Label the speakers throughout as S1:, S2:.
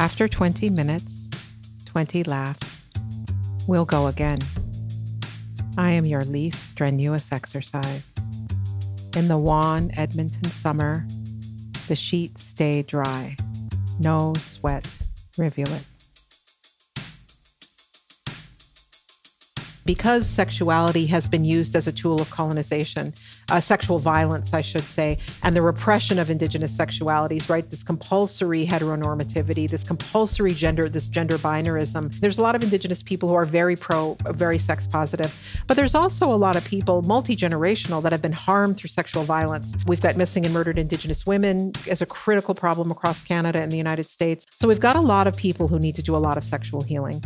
S1: After 20 minutes, 20 laughs, we'll go again. I am your least strenuous exercise. In the wan Edmonton summer, the sheets stay dry, no sweat rivulet. because sexuality has been used as a tool of colonization, uh, sexual violence, I should say, and the repression of indigenous sexualities, right? This compulsory heteronormativity, this compulsory gender, this gender binarism. There's a lot of indigenous people who are very pro, very sex positive, but there's also a lot of people, multi generational, that have been harmed through sexual violence. We've got missing and murdered indigenous women as a critical problem across Canada and the United States. So we've got a lot of people who need to do a lot of sexual healing.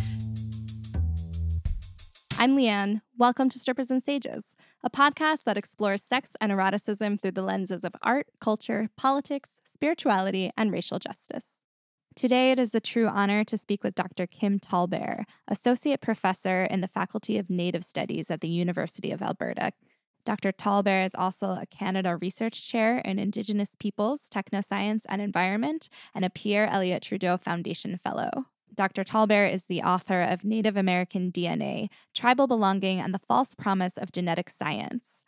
S2: I'm Leanne. Welcome to Strippers and Sages, a podcast that explores sex and eroticism through the lenses of art, culture, politics, spirituality, and racial justice. Today, it is a true honor to speak with Dr. Kim Tallbear, Associate Professor in the Faculty of Native Studies at the University of Alberta. Dr. Tallbear is also a Canada Research Chair in Indigenous Peoples, Technoscience, and Environment, and a Pierre Elliott Trudeau Foundation Fellow. Dr. Tallbear is the author of Native American DNA Tribal Belonging and the False Promise of Genetic Science.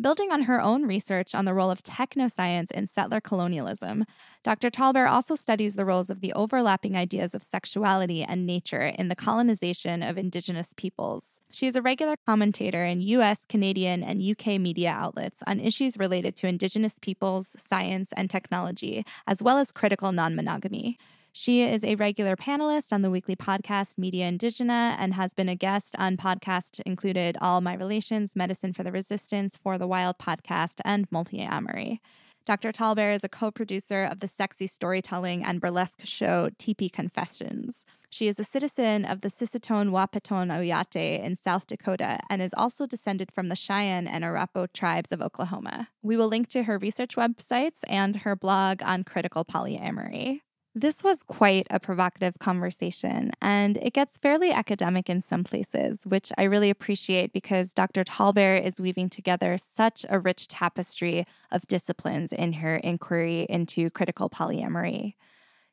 S2: Building on her own research on the role of technoscience in settler colonialism, Dr. Tallbear also studies the roles of the overlapping ideas of sexuality and nature in the colonization of Indigenous peoples. She is a regular commentator in US, Canadian, and UK media outlets on issues related to Indigenous peoples, science, and technology, as well as critical non monogamy. She is a regular panelist on the weekly podcast Media Indigena and has been a guest on podcasts included All My Relations, Medicine for the Resistance, For the Wild podcast, and Multiamory. Dr. Tallbear is a co producer of the sexy storytelling and burlesque show Tipi Confessions. She is a citizen of the Sisseton Wahpeton Oyate in South Dakota and is also descended from the Cheyenne and Arapaho tribes of Oklahoma. We will link to her research websites and her blog on critical polyamory. This was quite a provocative conversation, and it gets fairly academic in some places, which I really appreciate because Dr. Tallbear is weaving together such a rich tapestry of disciplines in her inquiry into critical polyamory.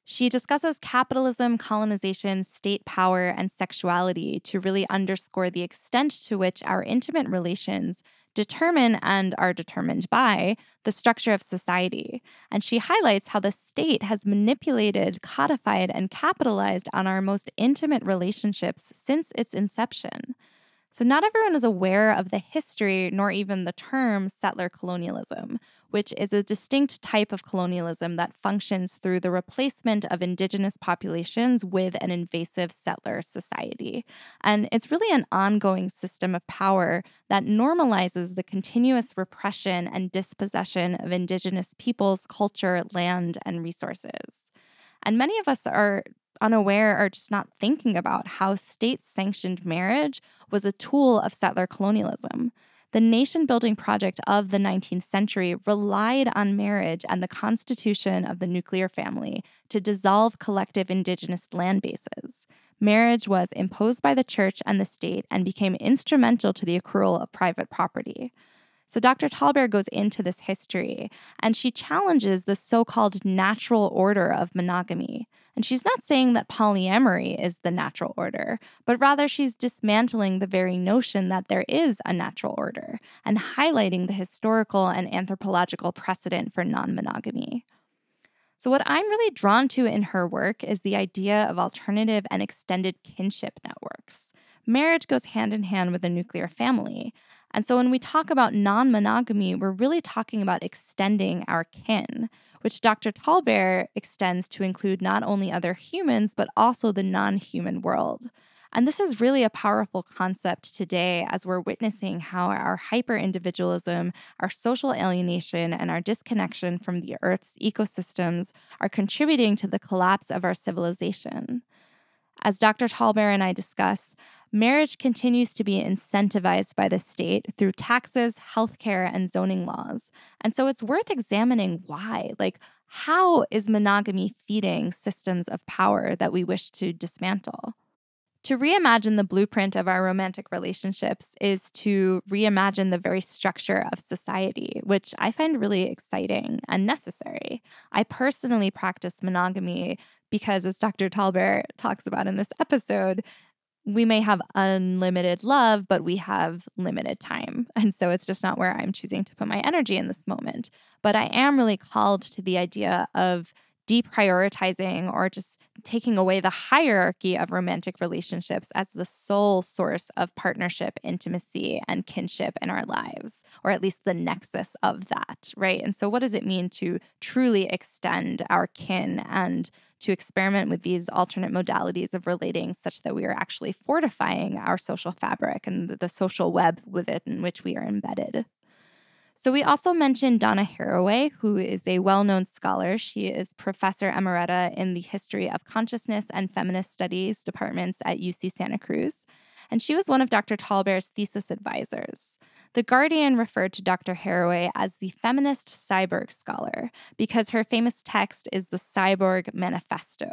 S2: She discusses capitalism, colonization, state power, and sexuality to really underscore the extent to which our intimate relations determine and are determined by the structure of society. And she highlights how the state has manipulated, codified, and capitalized on our most intimate relationships since its inception. So, not everyone is aware of the history nor even the term settler colonialism, which is a distinct type of colonialism that functions through the replacement of indigenous populations with an invasive settler society. And it's really an ongoing system of power that normalizes the continuous repression and dispossession of indigenous peoples, culture, land, and resources. And many of us are unaware or just not thinking about how state sanctioned marriage was a tool of settler colonialism. The nation building project of the 19th century relied on marriage and the constitution of the nuclear family to dissolve collective indigenous land bases. Marriage was imposed by the church and the state and became instrumental to the accrual of private property. So Dr. Tallbear goes into this history and she challenges the so called natural order of monogamy. And she's not saying that polyamory is the natural order, but rather she's dismantling the very notion that there is a natural order and highlighting the historical and anthropological precedent for non monogamy. So, what I'm really drawn to in her work is the idea of alternative and extended kinship networks. Marriage goes hand in hand with the nuclear family, and so when we talk about non monogamy, we're really talking about extending our kin, which Dr. Tallbear extends to include not only other humans, but also the non human world. And this is really a powerful concept today as we're witnessing how our hyper individualism, our social alienation, and our disconnection from the Earth's ecosystems are contributing to the collapse of our civilization. As Dr. Tallbear and I discuss, marriage continues to be incentivized by the state through taxes, healthcare, and zoning laws. And so it's worth examining why. Like, how is monogamy feeding systems of power that we wish to dismantle? To reimagine the blueprint of our romantic relationships is to reimagine the very structure of society, which I find really exciting and necessary. I personally practice monogamy because, as Dr. Tallbear talks about in this episode, we may have unlimited love, but we have limited time. And so it's just not where I'm choosing to put my energy in this moment. But I am really called to the idea of deprioritizing or just taking away the hierarchy of romantic relationships as the sole source of partnership, intimacy, and kinship in our lives, or at least the nexus of that, right? And so, what does it mean to truly extend our kin and to experiment with these alternate modalities of relating such that we are actually fortifying our social fabric and the social web within which we are embedded? So we also mentioned Donna Haraway, who is a well-known scholar. She is professor emerita in the history of consciousness and feminist studies departments at UC Santa Cruz. And she was one of Dr. Tallbear's thesis advisors. The Guardian referred to Dr. Haraway as the feminist cyborg scholar because her famous text is the Cyborg Manifesto,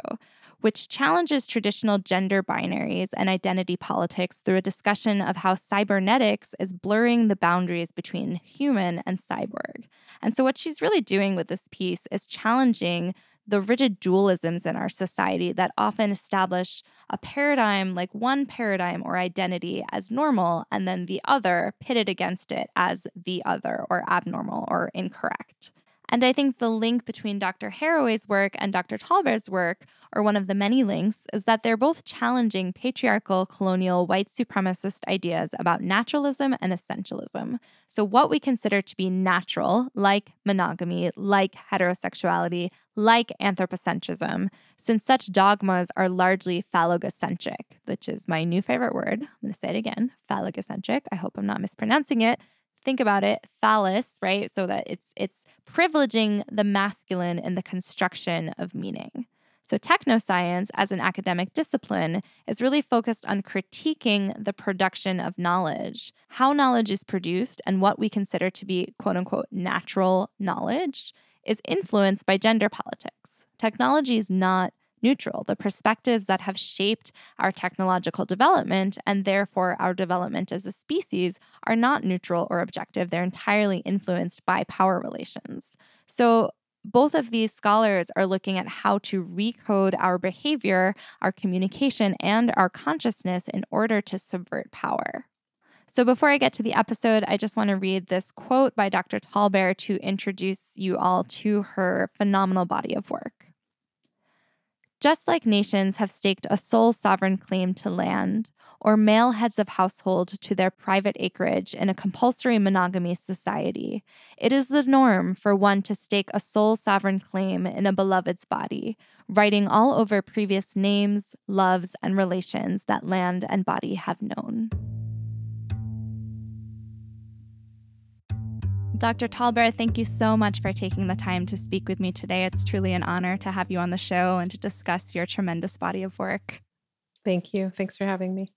S2: which challenges traditional gender binaries and identity politics through a discussion of how cybernetics is blurring the boundaries between human and cyborg. And so, what she's really doing with this piece is challenging the rigid dualisms in our society that often establish a paradigm like one paradigm or identity as normal and then the other pitted against it as the other or abnormal or incorrect. And I think the link between Dr. Haraway's work and Dr. Tallbear's work, or one of the many links, is that they're both challenging patriarchal, colonial, white supremacist ideas about naturalism and essentialism. So, what we consider to be natural, like monogamy, like heterosexuality, like anthropocentrism, since such dogmas are largely phallogocentric, which is my new favorite word. I'm going to say it again phallogocentric. I hope I'm not mispronouncing it think about it, phallus, right? So that it's it's privileging the masculine in the construction of meaning. So, technoscience as an academic discipline is really focused on critiquing the production of knowledge, how knowledge is produced, and what we consider to be quote unquote natural knowledge is influenced by gender politics. Technology is not neutral. The perspectives that have shaped our technological development and therefore our development as a species are not neutral or objective. They're entirely influenced by power relations. So, both of these scholars are looking at how to recode our behavior, our communication, and our consciousness in order to subvert power. So, before I get to the episode, I just want to read this quote by Dr. Tallbear to introduce you all to her phenomenal body of work. Just like nations have staked a sole sovereign claim to land, or male heads of household to their private acreage in a compulsory monogamy society, it is the norm for one to stake a sole sovereign claim in a beloved's body, writing all over previous names, loves, and relations that land and body have known. Dr. Tallbear, thank you so much for taking the time to speak with me today. It's truly an honor to have you on the show and to discuss your tremendous body of work.
S1: Thank you. Thanks for having me.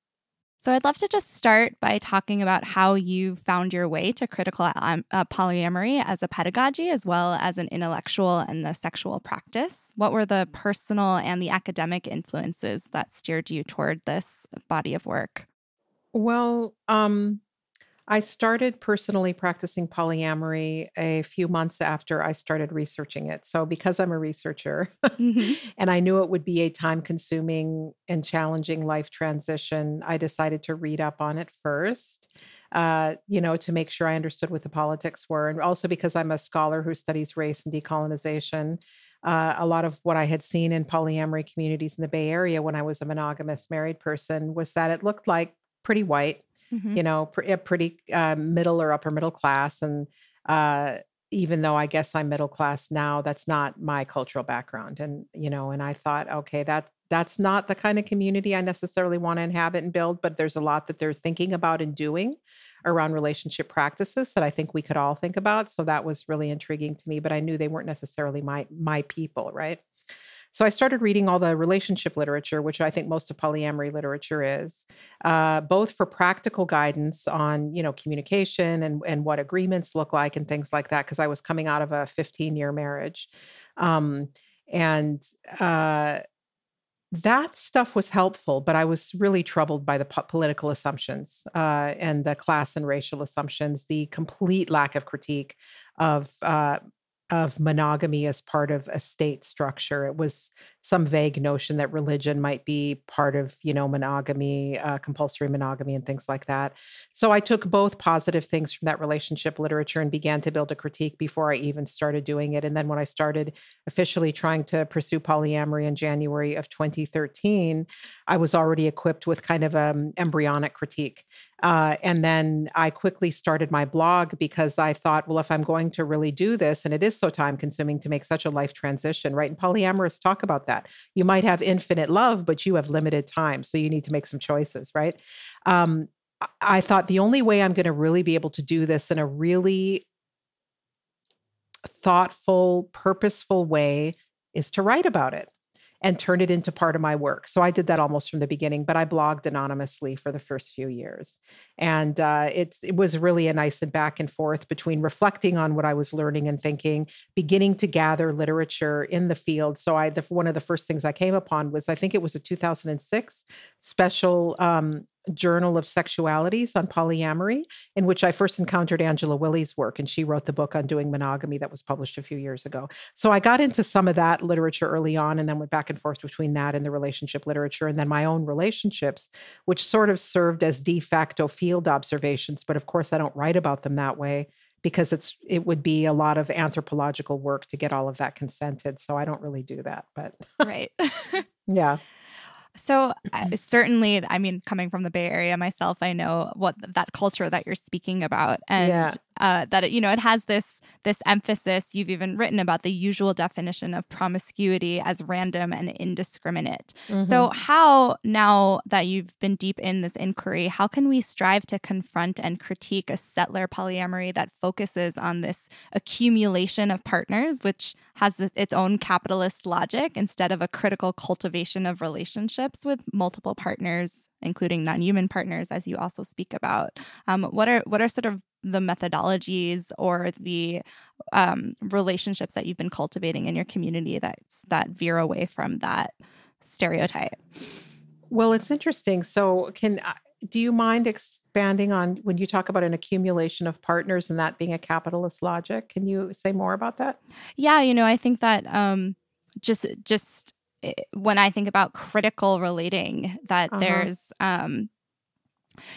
S2: So, I'd love to just start by talking about how you found your way to critical um, uh, polyamory as a pedagogy, as well as an intellectual and a sexual practice. What were the personal and the academic influences that steered you toward this body of work?
S1: Well, um, I started personally practicing polyamory a few months after I started researching it. So, because I'm a researcher mm-hmm. and I knew it would be a time consuming and challenging life transition, I decided to read up on it first, uh, you know, to make sure I understood what the politics were. And also because I'm a scholar who studies race and decolonization. Uh, a lot of what I had seen in polyamory communities in the Bay Area when I was a monogamous married person was that it looked like pretty white mm-hmm. you know, pr- pretty uh, middle or upper middle class. And uh, even though I guess I'm middle class now, that's not my cultural background. And, you know, and I thought, okay, that that's not the kind of community I necessarily want to inhabit and build, but there's a lot that they're thinking about and doing around relationship practices that I think we could all think about. So that was really intriguing to me, but I knew they weren't necessarily my my people, right? So I started reading all the relationship literature, which I think most of polyamory literature is, uh, both for practical guidance on, you know, communication and, and what agreements look like and things like that, because I was coming out of a 15 year marriage. Um, and uh, that stuff was helpful, but I was really troubled by the po- political assumptions uh, and the class and racial assumptions, the complete lack of critique of uh, of monogamy as part of a state structure. It was some vague notion that religion might be part of, you know, monogamy, uh, compulsory monogamy, and things like that. So I took both positive things from that relationship literature and began to build a critique before I even started doing it. And then when I started officially trying to pursue polyamory in January of 2013, I was already equipped with kind of an um, embryonic critique. Uh, and then I quickly started my blog because I thought, well, if I'm going to really do this, and it is so time consuming to make such a life transition, right? And polyamorous talk about that. You might have infinite love, but you have limited time. So you need to make some choices, right? Um, I thought the only way I'm going to really be able to do this in a really thoughtful, purposeful way is to write about it and turn it into part of my work. So I did that almost from the beginning, but I blogged anonymously for the first few years. And uh, it's, it was really a nice and back and forth between reflecting on what I was learning and thinking, beginning to gather literature in the field. So I, the, one of the first things I came upon was, I think it was a 2006 special um, Journal of Sexualities on polyamory, in which I first encountered Angela Willey's work, and she wrote the book Undoing Monogamy that was published a few years ago. So I got into some of that literature early on, and then went back and forth between that and the relationship literature, and then my own relationships, which sort of served as de facto field observations. But of course, I don't write about them that way because it's it would be a lot of anthropological work to get all of that consented. So I don't really do that. But
S2: right,
S1: yeah.
S2: So uh, certainly, I mean, coming from the Bay Area myself, I know what that culture that you're speaking about, and yeah. Uh, that it, you know it has this this emphasis. You've even written about the usual definition of promiscuity as random and indiscriminate. Mm-hmm. So how now that you've been deep in this inquiry, how can we strive to confront and critique a settler polyamory that focuses on this accumulation of partners, which has its own capitalist logic, instead of a critical cultivation of relationships? relationships with multiple partners, including non-human partners, as you also speak about. Um, what are what are sort of the methodologies or the um, relationships that you've been cultivating in your community that that veer away from that stereotype?
S1: Well, it's interesting. So, can do you mind expanding on when you talk about an accumulation of partners and that being a capitalist logic? Can you say more about that?
S2: Yeah, you know, I think that um, just just Eh, when I think about critical relating, that uh-huh. there's um,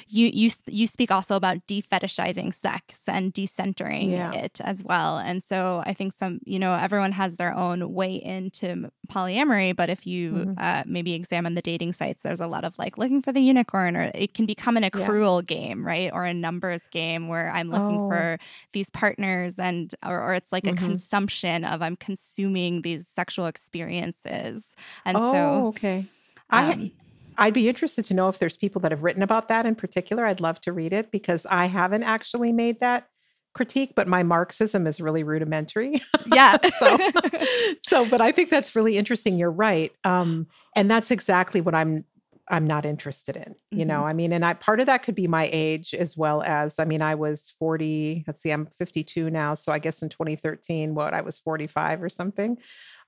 S2: you you you speak also about defetishizing sex and decentering yeah. it as well and so i think some you know everyone has their own way into polyamory but if you mm-hmm. uh, maybe examine the dating sites there's a lot of like looking for the unicorn or it can become an accrual yeah. game right or a numbers game where i'm looking oh. for these partners and or, or it's like mm-hmm. a consumption of i'm consuming these sexual experiences and
S1: oh,
S2: so
S1: okay um, I I'd be interested to know if there's people that have written about that in particular. I'd love to read it because I haven't actually made that critique, but my Marxism is really rudimentary.
S2: Yeah.
S1: so, so, but I think that's really interesting. You're right. Um, and that's exactly what I'm I'm not interested in. You mm-hmm. know, I mean, and I part of that could be my age as well as I mean, I was 40, let's see, I'm 52 now. So I guess in 2013, what I was 45 or something.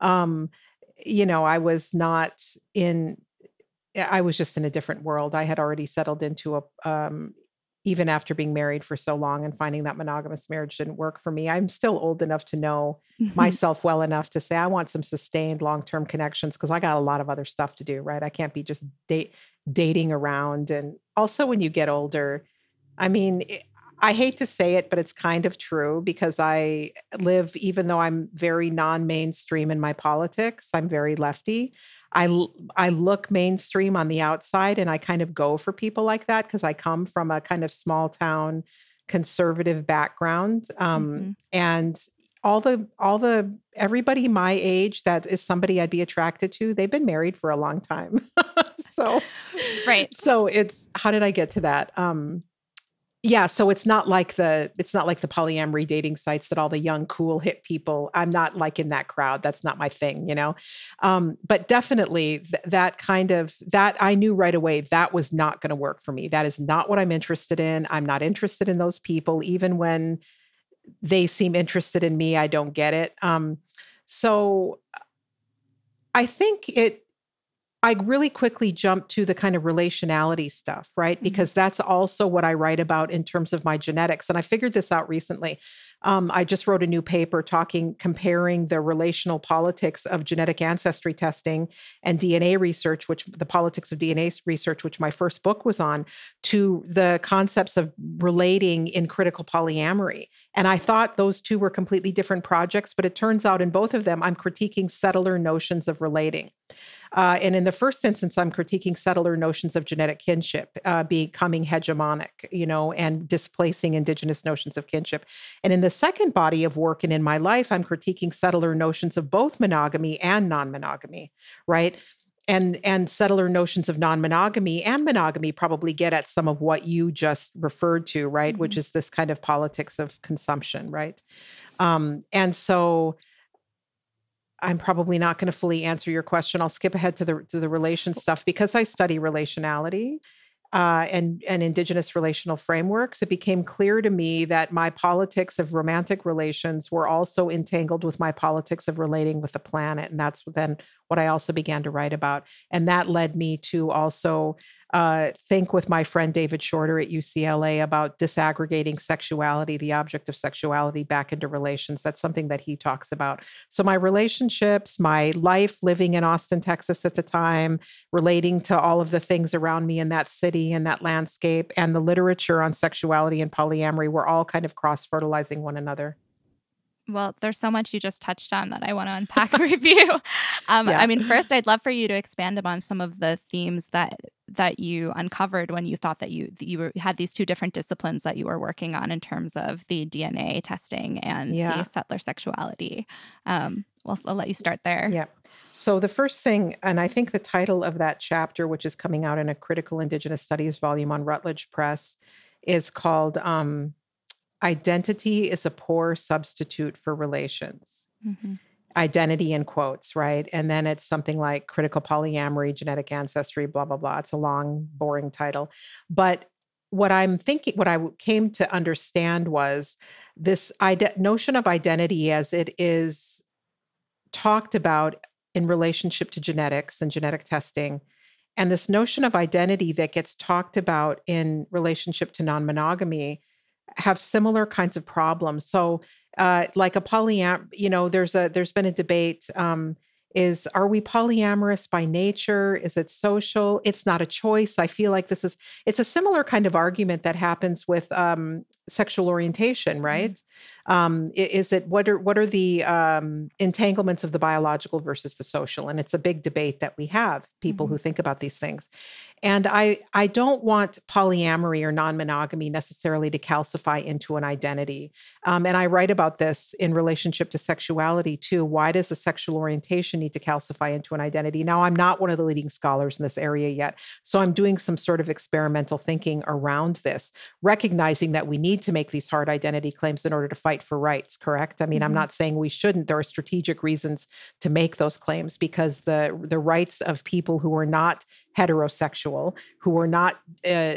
S1: Um, you know, I was not in I was just in a different world. I had already settled into a, um, even after being married for so long and finding that monogamous marriage didn't work for me. I'm still old enough to know myself well enough to say I want some sustained long term connections because I got a lot of other stuff to do, right? I can't be just date, dating around. And also, when you get older, I mean, it, eh, I hate to say it, but it's kind of true because I live, even though I'm very non mainstream in my politics, I'm very lefty. I I look mainstream on the outside and I kind of go for people like that because I come from a kind of small town conservative background um, mm-hmm. and all the all the everybody my age that is somebody I'd be attracted to they've been married for a long time. So
S2: right.
S1: so it's how did I get to that? Um yeah so it's not like the it's not like the polyamory dating sites that all the young cool hip people i'm not like in that crowd that's not my thing you know? Um, but definitely th- that kind of that i knew right away that was not going to work for me that is not what i'm interested in i'm not interested in those people even when they seem interested in me i don't get it um, so i think it I really quickly jump to the kind of relationality stuff, right?
S2: Mm-hmm.
S1: Because that's also what I write about in terms of my genetics. And I figured this out recently. Um, I just wrote a new paper talking, comparing the relational politics of genetic ancestry testing and DNA research, which the politics of DNA research, which my first book was on, to the concepts of relating in critical polyamory. And I thought those two were completely different projects, but it turns out in both of them, I'm critiquing settler notions of relating. Uh, and in the first instance, I'm critiquing settler notions of genetic kinship uh, becoming hegemonic, you know, and displacing indigenous notions of kinship. And in the second body of work and in my life, I'm critiquing settler notions of both monogamy and non-monogamy, right? and and settler notions of non-monogamy and monogamy probably get at some of what you just referred to right mm-hmm. which is this kind of politics of consumption right um, and so I'm probably not going to fully answer your question. I'll skip ahead to the to the relation stuff because I study relationality uh, and and indigenous relational frameworks. It became clear to me that my politics of romantic relations were also entangled with my politics of relating with the planet, and that's then what I also began to write about. And that led me to also uh, think with my friend David Shorter at UCLA about disaggregating sexuality, the object of sexuality, back into relations. That's something that he talks about. So, my relationships, my life living in Austin, Texas at the time, relating to all of the things around me in that city and that landscape, and the literature on sexuality and polyamory were all kind of cross fertilizing one another.
S2: Well, there's so much you just touched on that I want to unpack with you. Um, yeah. I mean, first, I'd love for you to expand upon some of the themes that that you uncovered when you thought that you that you were, had these two different disciplines that you were working on in terms of the DNA testing and yeah. the settler sexuality. Um, well, I'll let you start there.
S1: Yeah. So the first thing, and I think the title of that chapter, which is coming out in a critical Indigenous Studies volume on Routledge Press, is called um, identity is a poor substitute for relations. Mm-hmm. Identity in quotes, right? And then it's something like critical polyamory, genetic ancestry, blah, blah, blah. It's a long, boring title. But what I'm thinking, what I came to understand was this ide- notion of identity as it is talked about in relationship to genetics and genetic testing and this notion of identity that gets talked about in relationship to non-monogamy have similar kinds of problems. So, uh, like a polyam, you know, there's a there's been a debate. Um, is are we polyamorous by nature is it social it's not a choice i feel like this is it's a similar kind of argument that happens with um, sexual orientation mm-hmm. right um, is it what are what are the um, entanglements of the biological versus the social and it's a big debate that we have people mm-hmm. who think about these things and i i don't want polyamory or non-monogamy necessarily to calcify into an identity um, and i write about this in relationship to sexuality too why does a sexual orientation need to calcify into an identity now i'm not one of the leading scholars in this area yet so i'm doing some sort of experimental thinking around this recognizing that we need need to make these hard identity claims in order to fight for rights, correct? I mean, mm-hmm. I'm not saying we shouldn't. There are strategic reasons to make those claims because the the rights of people who are not heterosexual, who are not uh,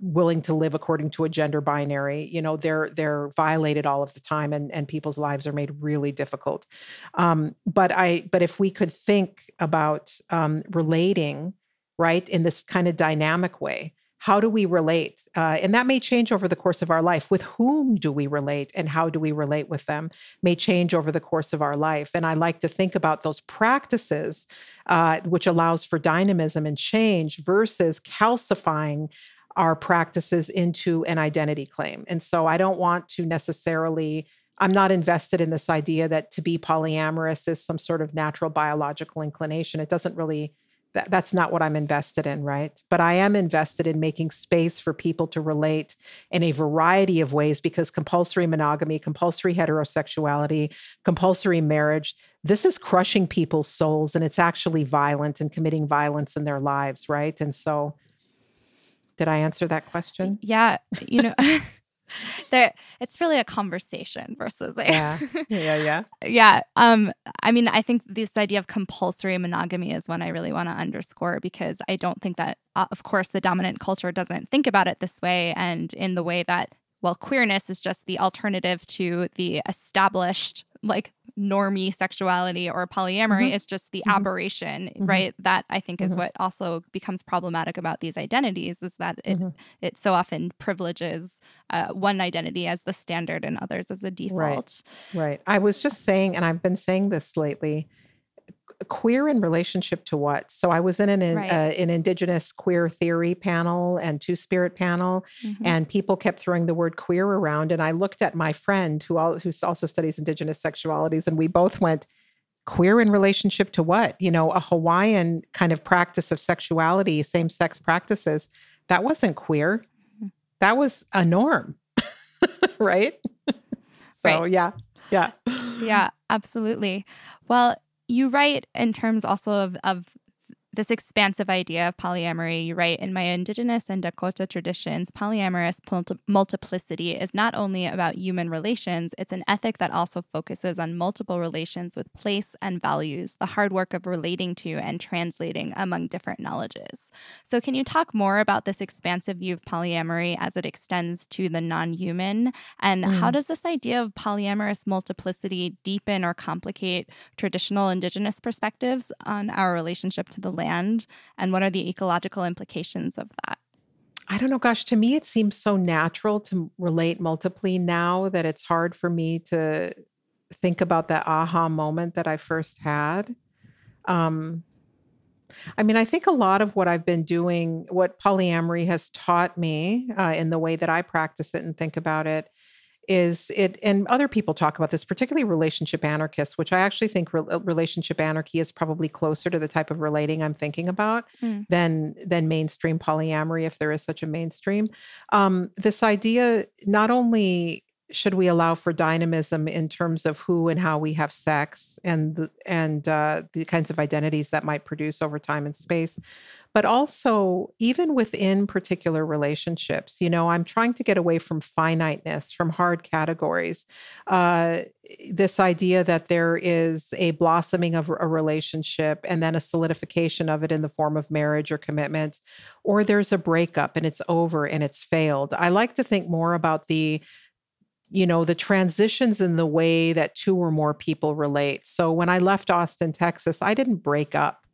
S1: willing to live according to a gender binary you know they're they're violated all of the time and and people's lives are made really difficult. Um, but i but if we could think about um, relating right in this kind of dynamic way how do we relate? Uh, and that may change over the course of our life. With whom do we relate and how do we relate with them may change over the course of our life. And I like to think about those practices, uh, which allows for dynamism and change versus calcifying our practices into an identity claim. And so I don't want to necessarily. I'm not invested in this idea that to be polyamorous is some sort of natural biological inclination. It doesn't really that, that's not what I'm invested in, right? But I am invested in making space for people to relate in a variety of ways because compulsory monogamy, compulsory heterosexuality, compulsory marriage, this is crushing people's souls and it's actually violent and committing violence in their lives, right? And so, did I answer that question?
S2: Yeah. You know, there it's really a conversation versus a
S1: yeah. Yeah yeah
S2: yeah. Um i mean i think this idea of compulsory monogamy is one i really want to underscore because i don't think that uh, of course the dominant culture doesn't think about it this way and in the way that well queerness is just the alternative to the established like normie sexuality or polyamory mm-hmm. it's just the mm-hmm. aberration mm-hmm. right that i think is mm-hmm. what also becomes problematic about these identities is that it mm-hmm. it so often privileges uh, one identity as the standard and others as a default
S1: right right i was just saying and i've been saying this lately queer in relationship to what? So I was in an right. uh, an indigenous queer theory panel and two spirit panel, mm-hmm. and people kept throwing the word queer around. And I looked at my friend who all, who also studies indigenous sexualities, and we both went queer in relationship to what? You know, a Hawaiian kind of practice of sexuality, same sex practices. That wasn't queer. Mm-hmm. That was a norm, right? so
S2: right.
S1: yeah, yeah,
S2: yeah, absolutely. Well, you write in terms also of, of this expansive idea of polyamory, you write in my indigenous and Dakota traditions, polyamorous multiplicity is not only about human relations, it's an ethic that also focuses on multiple relations with place and values, the hard work of relating to and translating among different knowledges. So, can you talk more about this expansive view of polyamory as it extends to the non human? And mm. how does this idea of polyamorous multiplicity deepen or complicate traditional indigenous perspectives on our relationship to the land? Land and what are the ecological implications of that?
S1: I don't know, gosh, to me, it seems so natural to relate multiply now that it's hard for me to think about that aha moment that I first had. Um, I mean, I think a lot of what I've been doing, what polyamory has taught me uh, in the way that I practice it and think about it, is it and other people talk about this particularly relationship anarchists which i actually think re- uh, relationship anarchy is probably closer to the type of relating i'm thinking about mm. than than mainstream polyamory if there is such a mainstream um, this idea not only should we allow for dynamism in terms of who and how we have sex and the, and uh, the kinds of identities that might produce over time and space? But also even within particular relationships you know i'm trying to get away from finiteness from hard categories. Uh, this idea that there is a blossoming of a relationship and then a solidification of it in the form of marriage or commitment or there's a breakup and it's over and it's failed. I like to think more about the you know the transitions in the way that two or more people relate so when i left austin texas i didn't break up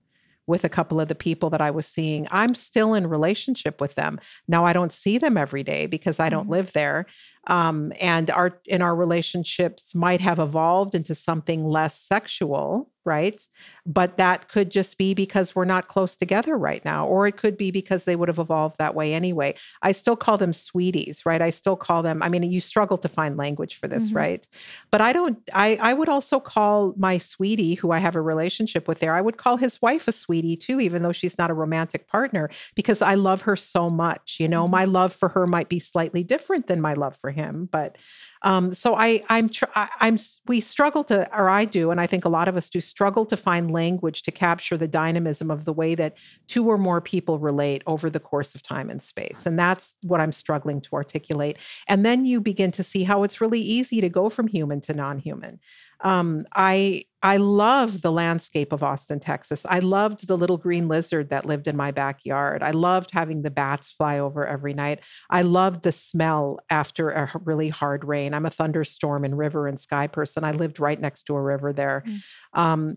S1: with a couple of the people that I was seeing. I'm still in relationship with them. Now I don't see them every day because I don't mm-hmm. live there. Um, and our in our relationships might have evolved into something less sexual, right? But that could just be because we're not close together right now, or it could be because they would have evolved that way anyway. I still call them sweeties, right? I still call them, I mean, you struggle to find language for this, mm-hmm. right? But I don't, I, I would also call my sweetie, who I have a relationship with there, I would call his wife a sweetie too, even though she's not a romantic partner, because I love her so much. You know, mm-hmm. my love for her might be slightly different than my love for him, but um, so I, I'm, tr- I, I'm, we struggle to, or I do, and I think a lot of us do struggle to find language to capture the dynamism of the way that two or more people relate over the course of time and space. And that's what I'm struggling to articulate. And then you begin to see how it's really easy to go from human to non-human. Um, I I love the landscape of Austin, Texas. I loved the little green lizard that lived in my backyard. I loved having the bats fly over every night. I loved the smell after a really hard rain. I'm a thunderstorm and river and sky person. I lived right next to a river there. Mm. Um,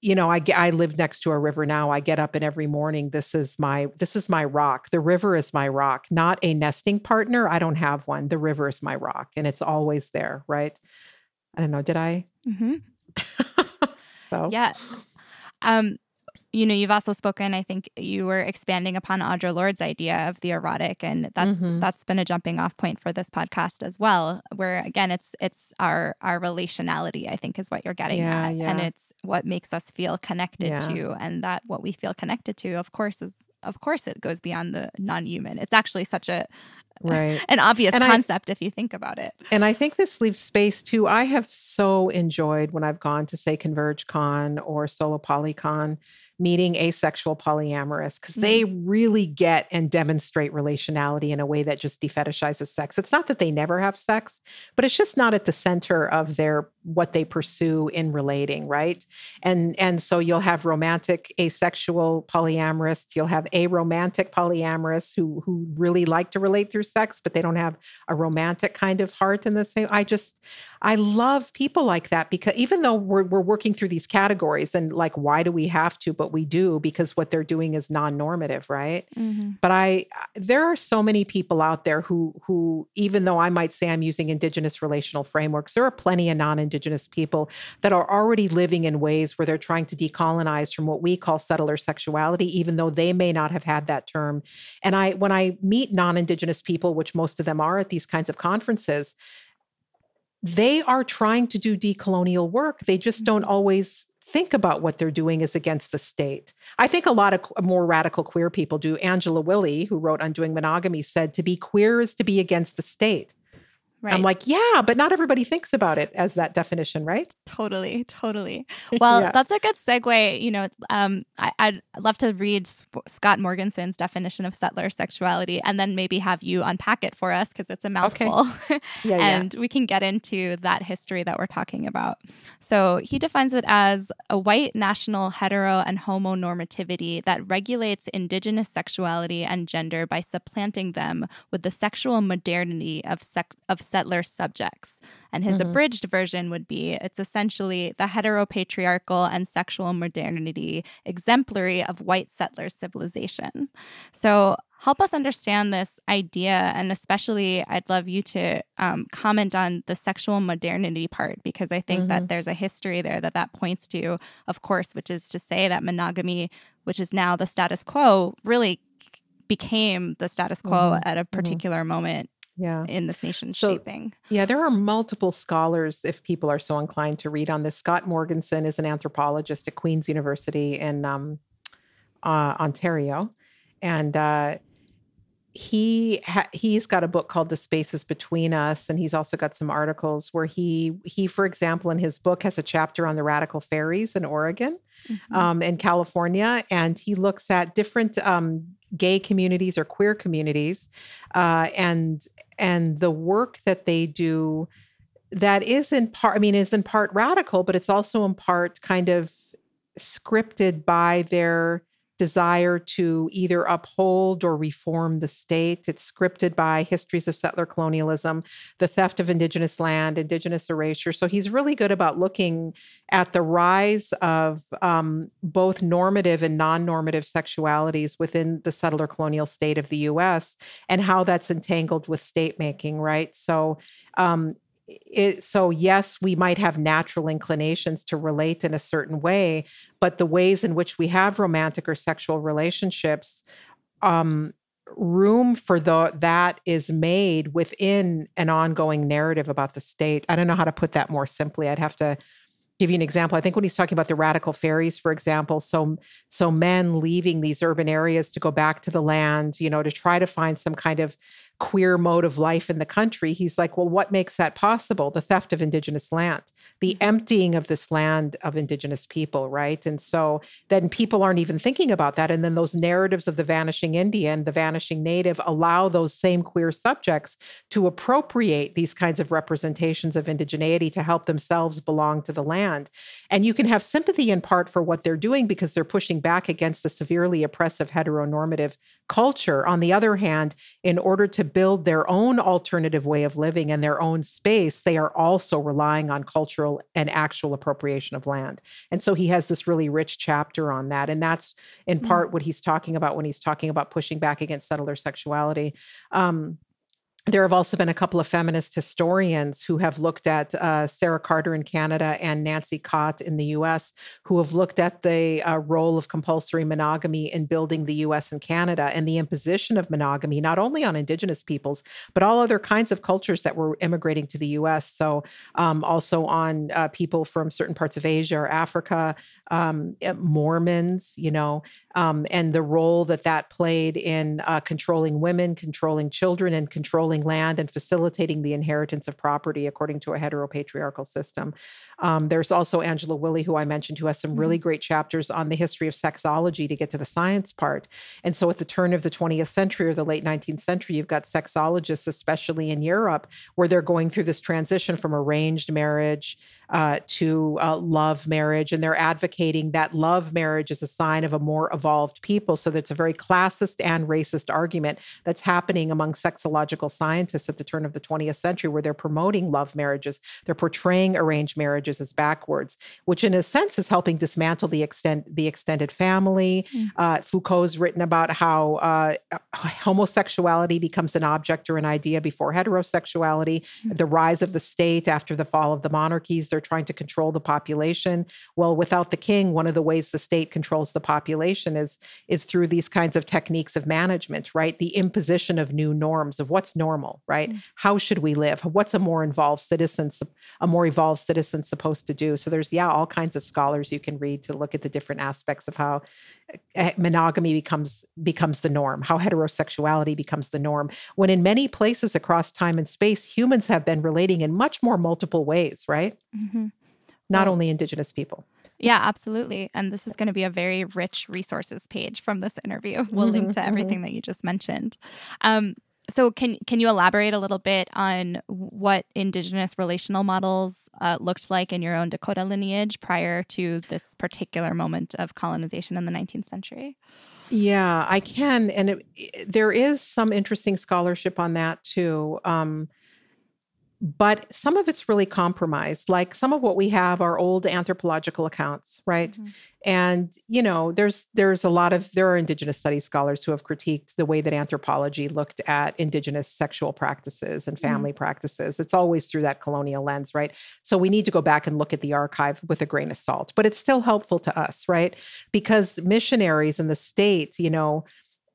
S1: you know, I I live next to a river now. I get up and every morning this is my this is my rock. The river is my rock, not a nesting partner. I don't have one. The river is my rock and it's always there, right? I don't know. Did I? Mm-hmm. so
S2: yeah. Um, you know, you've also spoken. I think you were expanding upon Audre Lorde's idea of the erotic, and that's mm-hmm. that's been a jumping off point for this podcast as well. Where again, it's it's our our relationality. I think is what you're getting yeah, at, yeah. and it's what makes us feel connected yeah. to, and that what we feel connected to, of course, is of course it goes beyond the non-human. It's actually such a
S1: right.
S2: an obvious and concept I, if you think about it.
S1: And i think this leaves space too. I have so enjoyed when i've gone to say converge con or solo polycon meeting asexual polyamorous because mm-hmm. they really get and demonstrate relationality in a way that just defetishizes sex. It's not that they never have sex, but it's just not at the center of their what they pursue in relating, right? And and so you'll have romantic asexual polyamorous, you'll have aromantic polyamorous who who really like to relate through sex, but they don't have a romantic kind of heart in the same. I just I love people like that because even though we're, we're working through these categories and like, why do we have to? But we do because what they're doing is non normative, right? Mm-hmm. But I, there are so many people out there who, who, even though I might say I'm using indigenous relational frameworks, there are plenty of non indigenous people that are already living in ways where they're trying to decolonize from what we call settler sexuality, even though they may not have had that term. And I, when I meet non indigenous people, which most of them are at these kinds of conferences, they are trying to do decolonial work. They just don't mm-hmm. always think about what they're doing is against the state. I think a lot of more radical queer people do. Angela Willey, who wrote Undoing Monogamy, said to be queer is to be against the state. Right. I'm like, yeah, but not everybody thinks about it as that definition, right?
S2: Totally, totally. Well, yeah. that's a good segue. You know, um, I, would love to read Scott Morgensen's definition of settler sexuality and then maybe have you unpack it for us because it's a mouthful. Okay. Yeah, and yeah. we can get into that history that we're talking about. So he defines it as a white national hetero and homonormativity that regulates indigenous sexuality and gender by supplanting them with the sexual modernity of, sec- of settler subjects. And his mm-hmm. abridged version would be it's essentially the heteropatriarchal and sexual modernity exemplary of white settler civilization. So, help us understand this idea. And especially, I'd love you to um, comment on the sexual modernity part, because I think mm-hmm. that there's a history there that that points to, of course, which is to say that monogamy, which is now the status quo, really became the status quo mm-hmm. at a mm-hmm. particular mm-hmm. moment yeah. in this nation's so, shaping.
S1: Yeah, there are multiple scholars, if people are so inclined to read on this. Scott Morgensen is an anthropologist at Queen's University in um, uh, Ontario. And uh, he ha- he's got a book called The Spaces Between Us, and he's also got some articles where he he, for example, in his book has a chapter on the radical faeries in Oregon mm-hmm. um, and California, and he looks at different um, gay communities or queer communities, uh, and and the work that they do that is in part, I mean, is in part radical, but it's also in part kind of scripted by their desire to either uphold or reform the state. It's scripted by histories of settler colonialism, the theft of indigenous land, indigenous erasure. So he's really good about looking at the rise of um, both normative and non normative sexualities within the settler colonial state of the US and how that's entangled with state making, right? So um, it, so yes we might have natural inclinations to relate in a certain way but the ways in which we have romantic or sexual relationships um, room for the that is made within an ongoing narrative about the state i don't know how to put that more simply i'd have to give you an example. I think when he's talking about the radical faeries, for example, so so men leaving these urban areas to go back to the land, you know, to try to find some kind of queer mode of life in the country. He's like, well, what makes that possible? The theft of indigenous land, the mm-hmm. emptying of this land of indigenous people, right? And so then people aren't even thinking about that. And then those narratives of the vanishing Indian, the vanishing native, allow those same queer subjects to appropriate these kinds of representations of indigeneity to help themselves belong to the land. And you can have sympathy in part for what they're doing because they're pushing back against a severely oppressive heteronormative culture. On the other hand, in order to build their own alternative way of living and their own space, they are also relying on cultural and actual appropriation of land. And so he has this really rich chapter on that. And that's in mm-hmm. part what he's talking about when he's talking about pushing back against settler sexuality. Um, there have also been a couple of feminist historians who have looked at uh, Sarah Carter in Canada and Nancy Cott in the US, who have looked at the uh, role of compulsory monogamy in building the US and Canada and the imposition of monogamy, not only on Indigenous peoples, but all other kinds of cultures that were immigrating to the US. So, um, also on uh, people from certain parts of Asia or Africa, um, eh, Mormons, you know, um, and the role that that played in uh, controlling women, controlling children, and controlling land and facilitating the inheritance of property according to a heteropatriarchal system. Um, there's also Angela Willey, who I mentioned, who has some really mm-hmm. great chapters on the history of sexology to get to the science part. And so at the turn of the 20th century or the late 19th century, you've got sexologists, especially in Europe, where they're going through this transition from arranged marriage uh, to uh, love marriage, and they're advocating that love marriage is a sign of a more evolved people. So that's a very classist and racist argument that's happening among sexological scientists at the turn of the 20th century, where they're promoting love marriages, they're portraying arranged marriages as backwards, which in a sense is helping dismantle the extent the extended family. Mm. Uh, Foucault's written about how uh, homosexuality becomes an object or an idea before heterosexuality, mm. the rise of the state after the fall of the monarchies. They're trying to control the population. Well, without the king, one of the ways the state controls the population is is through these kinds of techniques of management, right? The imposition of new norms of what's normal, right? Mm. How should we live? What's a more involved citizen, a more evolved citizen supposed to do? So there's yeah, all kinds of scholars you can read to look at the different aspects of how monogamy becomes becomes the norm, how heterosexuality becomes the norm. When in many places across time and space, humans have been relating in much more multiple ways, right? Mm-hmm. Not only indigenous people.
S2: Yeah, absolutely. And this is going to be a very rich resources page from this interview. We'll mm-hmm, link to mm-hmm. everything mm-hmm. that you just mentioned. Um, so can can you elaborate a little bit on what indigenous relational models uh, looked like in your own Dakota lineage prior to this particular moment of colonization in the 19th century?
S1: Yeah, I can, and it, there is some interesting scholarship on that too. Um, but some of it's really compromised like some of what we have are old anthropological accounts right mm-hmm. and you know there's there's a lot of there are indigenous studies scholars who have critiqued the way that anthropology looked at indigenous sexual practices and family mm-hmm. practices it's always through that colonial lens right so we need to go back and look at the archive with a grain of salt but it's still helpful to us right because missionaries in the states you know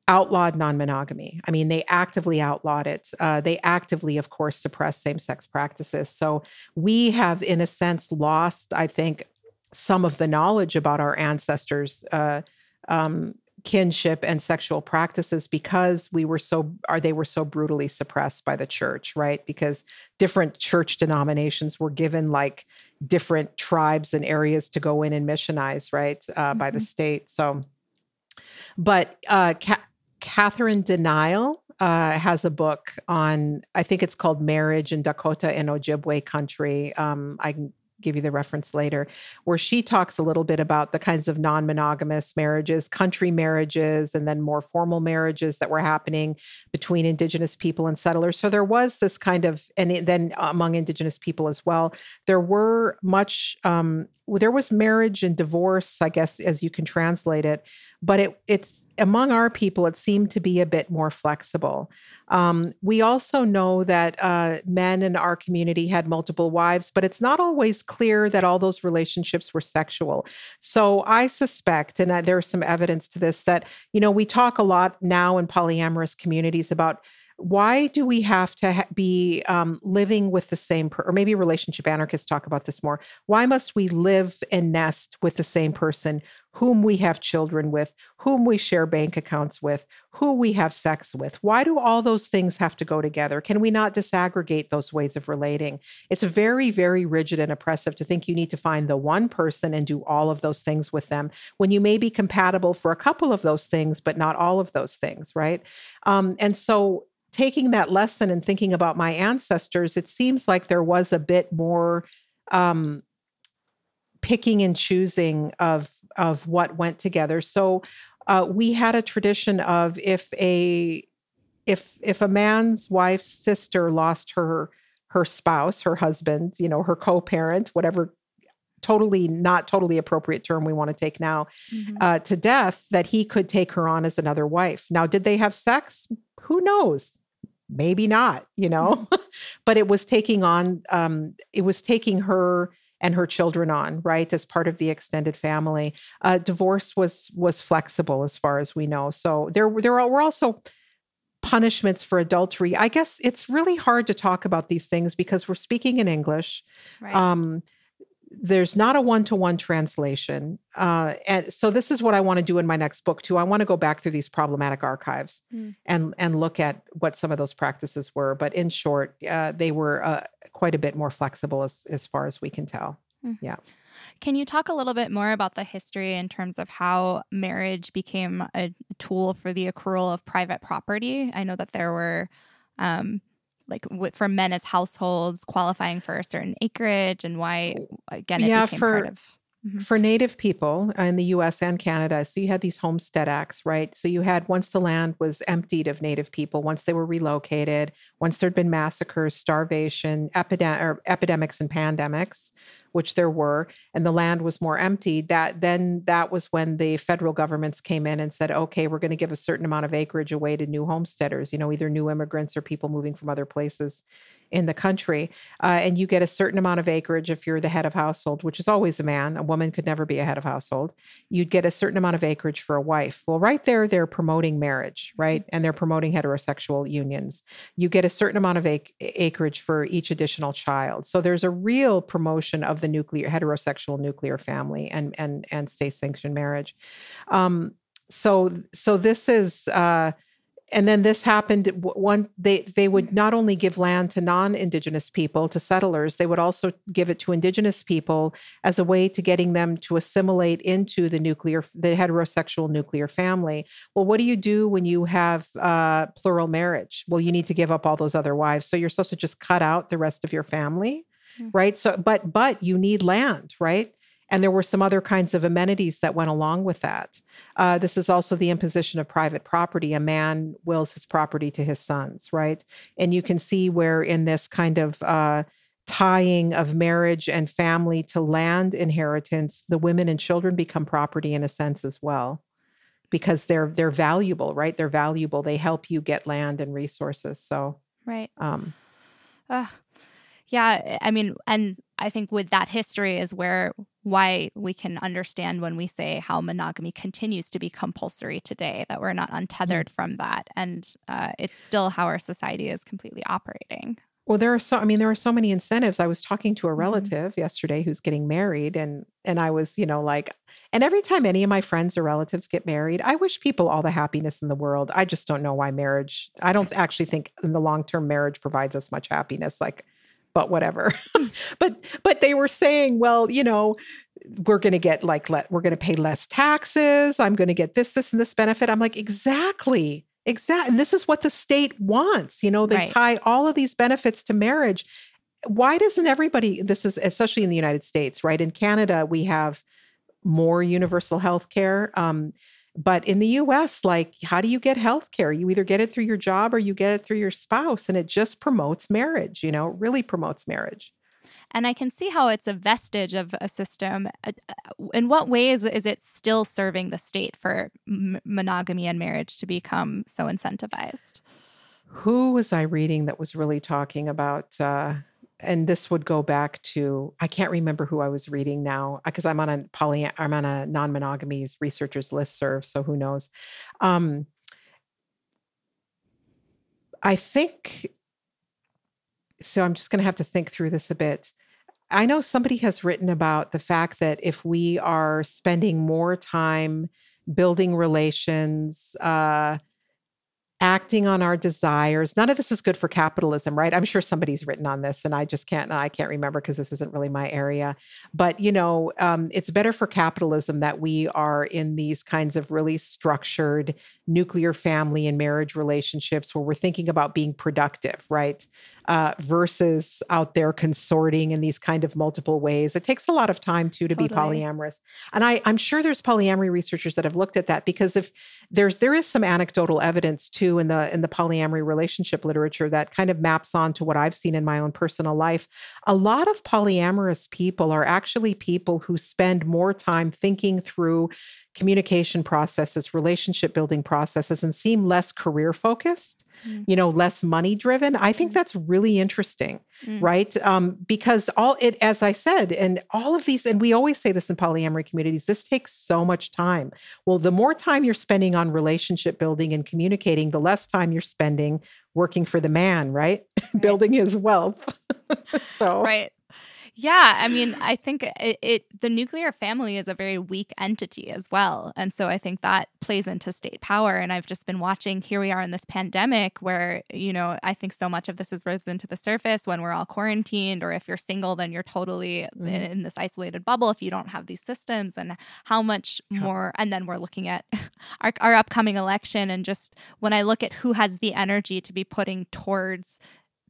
S1: outlawed non monogamy. I mean, they actively outlawed it. Uh, they actively, of course, suppressed same sex practices. So we have, in a sense, lost, I think, some of the knowledge about our ancestors' uh, um, kinship and sexual practices because we were so are they were so brutally suppressed by the church right because different church denominations were given like different tribes and areas to go in and missionize right uh, mm-hmm. by the mm-hmm. state so but uh, Catherine Denial uh, has a book on, I think it's called Marriage in Dakota and Ojibwe Country. Um, I can give you the reference later, where she talks a little bit about the kinds of non monogamous marriages, country marriages, and then more formal marriages that were happening between Indigenous people and settlers. So there was this kind of, and then among Indigenous people as well, there were much, um, there was marriage and divorce, I guess, as you can translate it, but it, it's, among our people, it seemed to be a bit more flexible. Um, we also know that uh, men in our community had multiple wives, but it's not always clear that all those relationships were sexual. So I suspect, and there's some evidence to this, that, you know, we talk a lot now in polyamorous communities about why do we have to ha- be um, living with the same per- or maybe relationship anarchists talk about this more why must we live and nest with the same person whom we have children with whom we share bank accounts with who we have sex with. Why do all those things have to go together? Can we not disaggregate those ways of relating? It's very very rigid and oppressive to think you need to find the one person and do all of those things with them when you may be compatible for a couple of those things but not all of those things right? Um, and so taking that lesson and thinking about my ancestors, it seems like there was a bit more um, picking and choosing of of what went together. So uh, we had a tradition of if a if if a man's wife's sister lost her her spouse, her husband, you know, her co-parent, whatever totally not totally appropriate term we want to take now mm-hmm. uh, to death that he could take her on as another wife now did they have sex who knows maybe not you know mm-hmm. but it was taking on um it was taking her and her children on right as part of the extended family. Uh, divorce was was flexible as far as we know. So there there were also punishments for adultery. I guess it's really hard to talk about these things because we're speaking in english. Right. um there's not a one-to-one translation uh, and so this is what i want to do in my next book too i want to go back through these problematic archives mm. and and look at what some of those practices were but in short uh, they were uh, quite a bit more flexible as, as far as we can tell mm. yeah
S2: can you talk a little bit more about the history in terms of how marriage became a tool for the accrual of private property i know that there were um, like w- for men as households qualifying for a certain acreage and why again it
S1: Yeah, for-
S2: of Mhm.
S1: for Native people in the US and Canada, so you had these homestead acts, right? So you had once the land was emptied of Native people, once they were relocated, once there'd been massacres, starvation, epidem- or epidemics and pandemics, which there were, and the land was more empty, that then that was when the federal governments came in and said, okay, we're going to give a certain amount of acreage away to new homesteaders, you know, either new immigrants or people moving from other places in the country. Uh, and you get a certain amount of acreage if you're the head of household, which is always a man. A woman could never be a head of household. You'd get a certain amount of acreage for a wife. Well, right there, they're promoting marriage, right? And they're promoting heterosexual unions. You get a certain amount of ac- acreage for each additional child. So there's a real promotion of the nuclear heterosexual nuclear family and and and state sanctioned marriage. Um, so so this is. Uh, and then this happened one they they would not only give land to non-indigenous people to settlers they would also give it to indigenous people as a way to getting them to assimilate into the nuclear the heterosexual nuclear family well what do you do when you have uh, plural marriage well you need to give up all those other wives so you're supposed to just cut out the rest of your family
S2: Mm.
S1: right so but but you need land right and there were some other kinds of amenities that went along with that uh, this is also the imposition of private property. A man wills his property to his sons, right? And you can see where, in this kind of uh, tying of marriage and family to land inheritance, the women and children become property in a sense as well, because they're they're valuable, right? They're valuable. They help you get land and resources. So,
S2: right
S1: um.
S2: Yeah i mean and i think with that history is where why we can understand when we say how monogamy continues to be compulsory today that we're not untethered from that and uh, it's still how our society is completely operating
S1: Well, there are so I mean, there are so many incentives. I was talking to a
S2: Mhm.
S1: relative yesterday who's getting married and and I was, you know, like and every time any of my friends or relatives get married, I wish people all the happiness in the world. I just don't know why marriage I don't actually think in the long term marriage provides us much happiness like but whatever. but but they were saying, well, you know, we're going to get like let we're going to pay less taxes. I'm going to get this this and this benefit. I'm like, exactly. Exactly. And this is what the state wants. You know, they
S2: Right.
S1: tie all of these benefits to marriage. Why doesn't everybody, this is especially in the United States, right? In Canada, we have more universal health care. Um, but in the US, like, how do you get health care? You either get it through your job or you get it through your spouse, and it just promotes marriage, you know, it really promotes marriage.
S2: and i can see how it's a vestige of a system Uh, uh, in what ways is it still serving the state for m- monogamy and marriage to become so incentivized
S1: Who was I reading that was really talking about? Uh, and this would go back to I can't remember who I was reading now because I'm on a poly I'm on a non-monogamy researchers listserv, so who knows. Um, I think so. I'm just going to have to think through this a bit. I know somebody has written about the fact that if we are spending more time building relations, uh, acting on our desires, none of this is good for capitalism, right? I'm sure somebody's written on this, and I just can't. I can't remember because this isn't really my area. But you know, um, it's better for capitalism that we are in these kinds of really structured nuclear family and marriage relationships where we're thinking about being productive, right? Uh, versus out there consorting in these kind of multiple ways. It takes a lot of time too to be polyamorous. And I, I'm sure there's polyamory researchers that have looked at that because if there's there is some anecdotal evidence too in the in the polyamory relationship literature that kind of maps on to what I've seen in my own personal life. A lot of polyamorous people are actually people who spend more time thinking through communication processes, relationship building processes, and seem less career focused,
S2: Mm.
S1: you know, less money driven. I think
S2: Mm.
S1: that's really interesting,
S2: Mm.
S1: right? Um, because all it, as I said, and all of these, and we always say this in polyamory communities, this takes so much time. Well, the more time you're spending on relationship building and communicating, the less time you're spending working for the man, right?
S2: Right.
S1: Building his wealth. so,
S2: right yeah i mean i think it, it the nuclear family is a very weak entity as well and so i think that plays into state power and i've just been watching here we are in this pandemic where you know i think so much of this has risen to the surface when we're all quarantined or if you're single then you're totally
S1: Mhm.
S2: in, in this isolated bubble if you don't have these systems and how much
S1: Yeah.
S2: more and then we're looking at our, our upcoming election and just when i look at who has the energy to be putting towards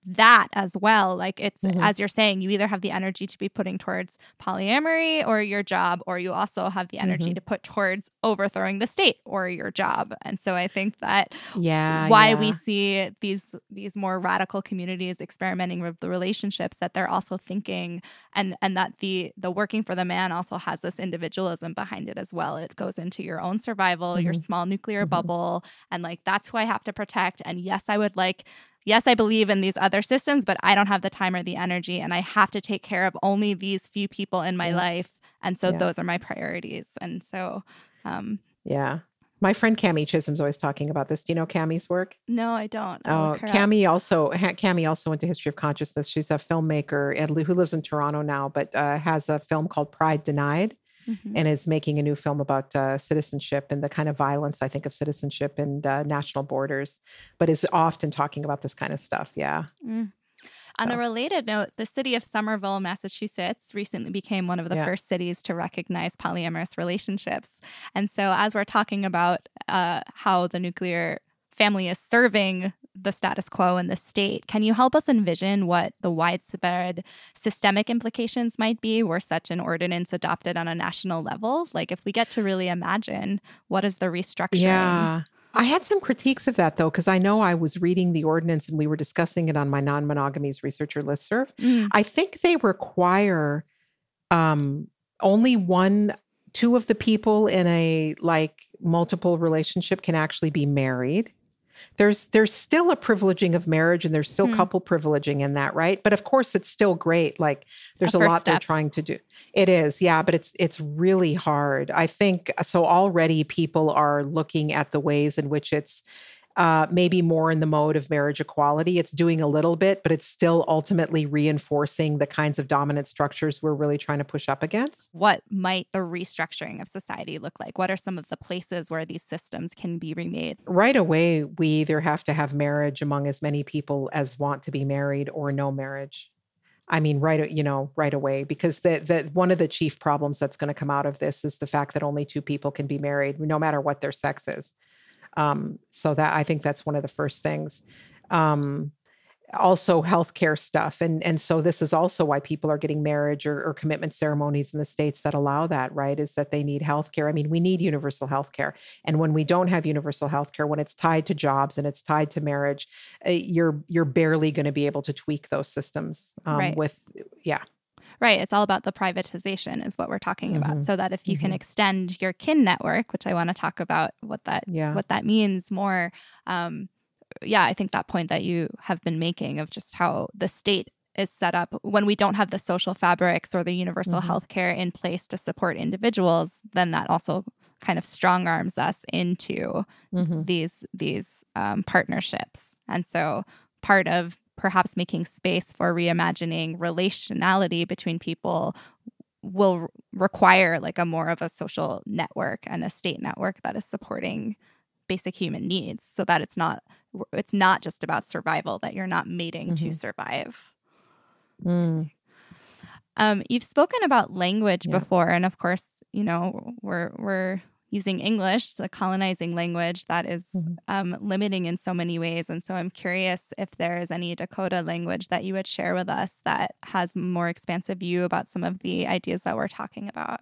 S2: that as well. Like it's mm-hmm. as you're saying, you either have the energy to be putting towards polyamory or your job, or you also have the energy mm-hmm. to put towards overthrowing the state or your job. And so I think that
S1: yeah,
S2: why
S1: yeah.
S2: we see these these more radical communities experimenting with the relationships that they're also thinking and and that the the working for the man also has this individualism behind it as well. It goes into your own survival, mm-hmm. your small nuclear mm-hmm. bubble, and like that's who I have to protect. And yes, I would like yes, I believe in these other systems, but I don't have the time or the energy, and I have to take care of only these few people in my yeah. life. And so yeah. those are my priorities. And so, um,
S1: yeah. My friend Kami Chisholm's always talking about this. Do you know Kami's work?
S2: No, I don't.
S1: I'll oh, Kami also Kami also went to History of Consciousness. She's a filmmaker who lives in Toronto now, but uh, has a film called Pride Denied, mm-hmm. and is making a new film about uh, citizenship and the kind of violence I think of citizenship and uh, national borders, but is often talking about this kind of stuff. Yeah. Mm.
S2: So. On a related note, the city of Somerville, Massachusetts, recently became one of the yeah. first cities to recognize polyamorous relationships. And so, as we're talking about uh, how the nuclear family is serving the status quo in the state. Can you help us envision what the widespread systemic implications might be were such an ordinance adopted on a national level? Like, if we get to really imagine what is the restructuring?
S1: Yeah. I had some critiques of that though, because I know I was reading the ordinance and we were discussing it on my non monogamies researcher listserv. Mm. I think they require um, only one, two of the people in a like multiple relationship can actually be married there's there's still a privileging of marriage and there's still hmm. couple privileging in that right but of course it's still great like there's a, a lot step. they're trying to do it is yeah but it's it's really hard i think so already people are looking at the ways in which it's uh, maybe more in the mode of marriage equality. It's doing a little bit, but it's still ultimately reinforcing the kinds of dominant structures we're really trying to push up against.
S2: What might the restructuring of society look like? What are some of the places where these systems can be remade?
S1: Right away, we either have to have marriage among as many people as want to be married or no marriage. I mean, right, you know, right away, because the the one of the chief problems that's going to come out of this is the fact that only two people can be married, no matter what their sex is. Um, so that I think that's one of the first things. Um, also healthcare stuff and and so this is also why people are getting marriage or, or, commitment ceremonies in the states that allow that right is that they need healthcare i mean we need universal healthcare and when we don't have universal healthcare when it's tied to jobs and it's tied to marriage uh, you're you're barely going to be able to tweak those systems um, right. with yeah
S2: Right. It's all about the privatization, is what we're talking mm-hmm. about. So that if you mm-hmm. can extend your kin network, which I want to talk about what that yeah. what that means more. Um, yeah, I think that point that you have been making of just how the state is set up when we don't have the social fabrics or the universal mm-hmm. health care in place to support individuals, then that also kind of strong arms us into mm-hmm. these these um, partnerships. And so part of perhaps making space for reimagining relationality between people will require like a more of a social network and a state network that is supporting basic human needs so that it's not it's not just about survival that you're not mating mm-hmm. to survive mm. um, you've spoken about language yeah. before and of course you know we're we're using English, the colonizing language that is, mm-hmm. um, limiting in so many ways. And so I'm curious if there is any Dakota language that you would share with us that has more expansive view about some of the ideas that we're talking about.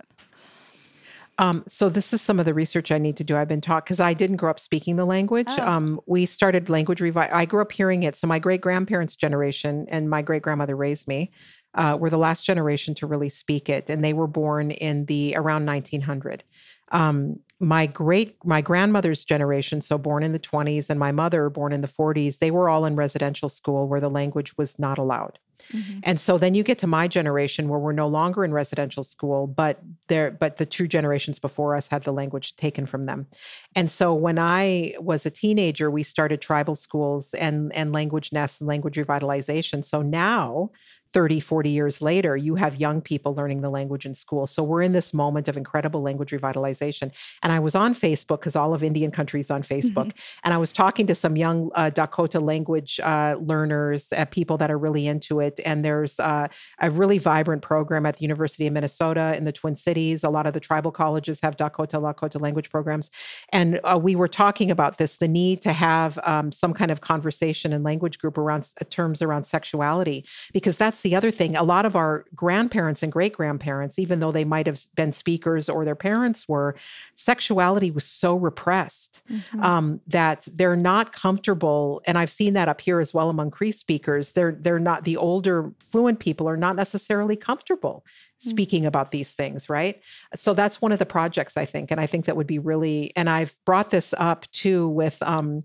S1: Um, so this is some of the research I need to do. I've been taught because I didn't grow up speaking the language. Oh. Um, we started language revival. I grew up hearing it. So my great grandparents' generation and my great grandmother raised me uh, were the last generation to really speak it, and they were born in the around 1900 um, my great my grandmother's generation so born in the 20s and my mother born in the 40s they were all in residential school where the language was not allowed mm-hmm. and so then you get to my generation where we're no longer in residential school but there but the two generations before us had the language taken from them and so when i was a teenager we started tribal schools and and language nests and language revitalization so now 30, 40 years later, you have young people learning the language in school. So we're in this moment of incredible language revitalization. And I was on Facebook because all of Indian countries on Facebook, mm-hmm. and I was talking to some young uh, Dakota language uh, learners, uh, people that are really into it. And there's uh, a really vibrant program at the University of Minnesota in the Twin Cities. A lot of the tribal colleges have Dakota Lakota language programs, and uh, we were talking about this: the need to have um, some kind of conversation and language group around terms around sexuality, because that's the other thing. A lot of our grandparents and great grandparents, even though they might have been speakers or their parents were, sexuality was so repressed mm-hmm. um, that they're not comfortable. And I've seen that up here as well among Cree speakers. They're they're not the older fluent people are not necessarily comfortable mm. speaking mm-hmm. about these things, right? So that's one of the projects I think, and I think that would be really. And I've brought this up too with. Um,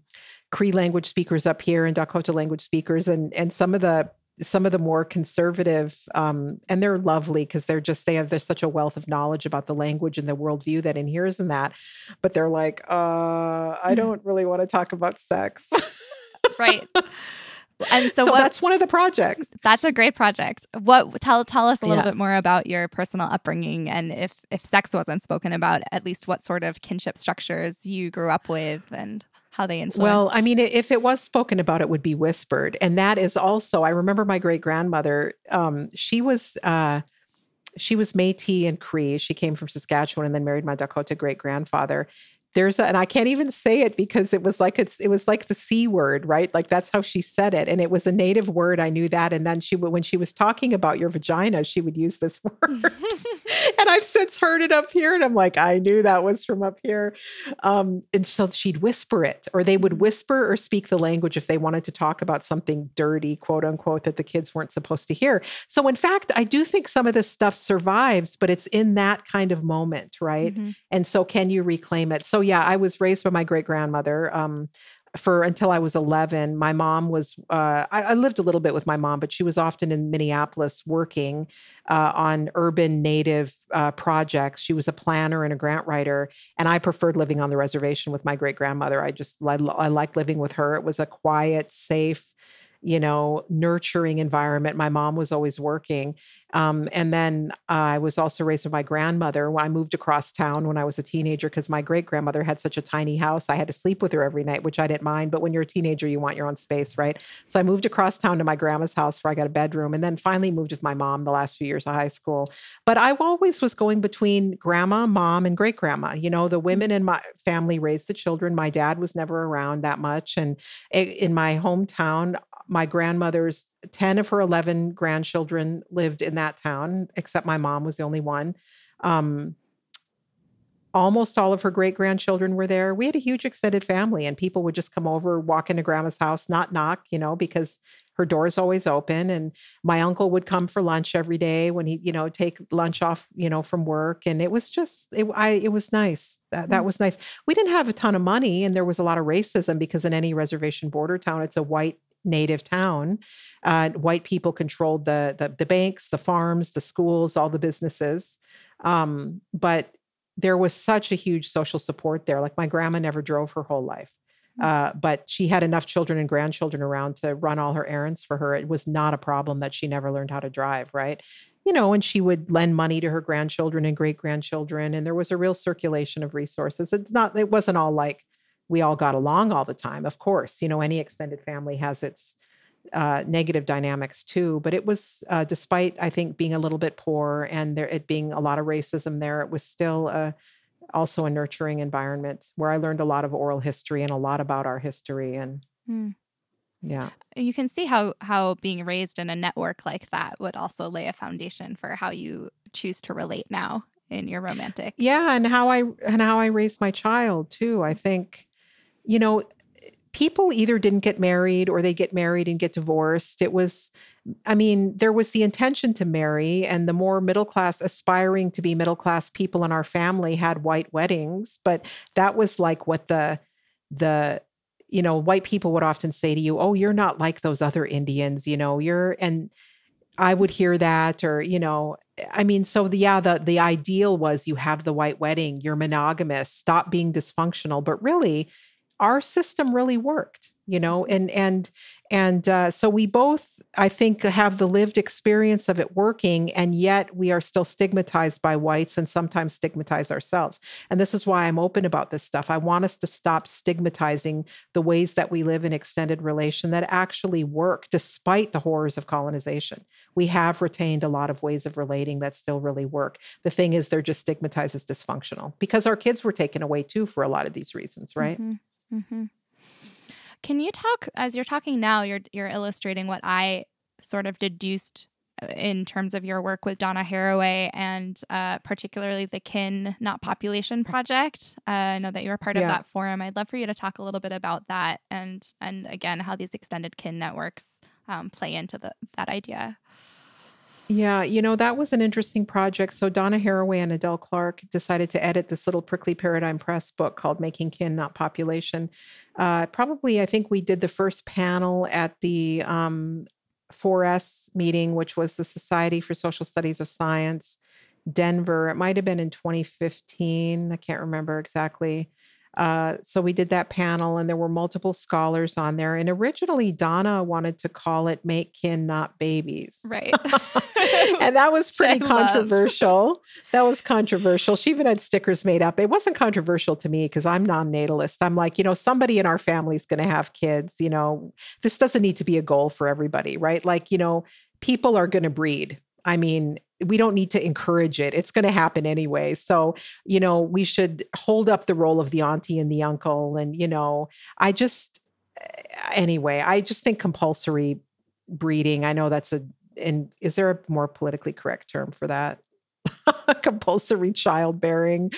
S1: Cree language speakers up here and Dakota language speakers and and some of the some of the more conservative um, and they're lovely because they're just they have there's such a wealth of knowledge about the language and the worldview that inheres in that but they're like uh i mm-hmm. don't really want to talk about sex
S2: right and so,
S1: so
S2: what,
S1: that's one of the projects
S2: that's a great project what tell tell us a little yeah. bit more about your personal upbringing and if if sex wasn't spoken about at least what sort of kinship structures you grew up with and how they influenced?
S1: Well, I mean, if it was spoken about, it would be whispered. And that is also, I remember my great grandmother, um, she was, uh, she was Métis and Cree. She came from Saskatchewan and then married my Dakota great grandfather there's a, and I can't even say it because it was like it's it was like the c word, right? Like that's how she said it, and it was a native word. I knew that, and then she would when she was talking about your vagina, she would use this word, and I've since heard it up here, and I'm like, I knew that was from up here, um, and so she'd whisper it, or they would whisper or speak the language if they wanted to talk about something dirty, quote unquote, that the kids weren't supposed to hear. So in fact, I do think some of this stuff survives, but it's in that kind of moment, right? Mm-hmm. And so, can you reclaim it? So yeah, I was raised by my great grandmother. Um, for until I was 11. My mom was, uh, I, I, lived a little bit with my mom, but she was often in Minneapolis working uh, on urban native uh, projects. She was a planner and a grant writer. And I preferred living on the reservation with my great grandmother. I just, I, I liked living with her. It was a quiet, safe, you know, nurturing environment. My mom was always working. Um, and then I was also raised with my grandmother. When I moved across town when I was a teenager, because my great grandmother had such a tiny house, I had to sleep with her every night, which I didn't mind. But when you're a teenager, you want your own space, right? So I moved across town to my grandma's house where I got a bedroom, and then finally moved with my mom the last few years of high school. But I always was going between grandma, mom, and great grandma. You know, the mm. women in my family raised the children. My dad was never around that much, and in my hometown, my grandmother's 10 of her 11 grandchildren lived in that town, except my mom was the only one. Um, almost all of her great grandchildren were there. We had a huge extended family, and people would just come over, walk into grandma's house, not knock, you know, because her door is always open. And my uncle would come for lunch every day when he, you know, take lunch off, you know, from work. And it was just, it, I, it was nice. That, that mm. was nice. We didn't have a ton of money, and there was a lot of racism because in any reservation border town, it's a white native town. Uh, white people controlled the, the, the banks, the farms, the schools, all the businesses. Um, but there was such a huge social support there. Like my grandma never drove her whole life. Mm. Uh, but she had enough children and grandchildren around to run all her errands for her. It was not a problem that she never learned how to drive, right? You know, and she would lend money to her grandchildren and great grandchildren, and there was a real circulation of resources. It's not, it wasn't all like we all got along all the time. Of course, you know, any extended family has its uh, negative dynamics too. But it was, uh, despite I think being a little bit poor and there it being a lot of racism there, it was still a, also a nurturing environment where I learned a lot of oral history and a lot about our history and. Mm. Yeah.
S2: You can see how how being raised in a network like that would also lay a foundation for how you choose to relate now in your romantic.
S1: Yeah, and how I and how I raised my child too. I think you know, people either didn't get married or they get married and get divorced. It was, I mean, there was the intention to marry, and the more middle class, aspiring to be middle class people in our family had white weddings, but that was like what the, the, you know, white people would often say to you, Oh, you're not like those other Indians, you know, you're, and, I would hear that, or you know, I mean, so the, yeah, the the ideal was you have the white wedding, you're monogamous, stop being dysfunctional. But really, our system really worked you know and and and uh, so we both i think have the lived experience of it working and yet we are still stigmatized by whites and sometimes stigmatize ourselves. And this is why i'm open about this stuff. I want us to stop stigmatizing the ways that we live in extended relation that actually work despite the horrors of colonization. We have retained a lot of ways of relating that still really work. The thing is they're just stigmatized as dysfunctional because our kids were taken away too for a lot of these reasons right? Mm-hmm. Mm-hmm.
S2: Can you talk as you're talking now? You're you're illustrating what I sort of deduced uh, in terms of your work with Donna Haraway and uh, particularly the Kin Not Population Project. Uh, I know that you're part yeah. of that forum. I'd love for you to talk a little bit about that and and again how these extended kin networks um, play into the, that idea.
S1: Yeah, you know, that was an interesting project. So Donna Haraway and Adele Clarke decided to edit this little prickly paradigm press book called Making Kin, Not Population. Uh, probably, I think we did the first panel at the um, 4S meeting, which was the Society for Social Studies of Science, Denver. It might have been in 2015. I can't remember exactly. Uh, so we did that panel, and there were multiple scholars on there. And originally, Donna wanted to call it "Make Kin, Not Babies,"
S2: right?
S1: and that was pretty controversial. that was controversial. She even had stickers made up. It wasn't controversial to me because I'm non-natalist. I'm like, you know, somebody in our family is going to have kids. You know, this doesn't need to be a goal for everybody, right? Like, you know, people are going to breed. I mean, we don't need to encourage it. It's going to happen anyway. So, you know, we should hold up the role of the auntie and the uncle. And, you know, I just, eh, anyway, I just think compulsory breeding, I know that's a, and is there a more politically correct term for that? compulsory childbearing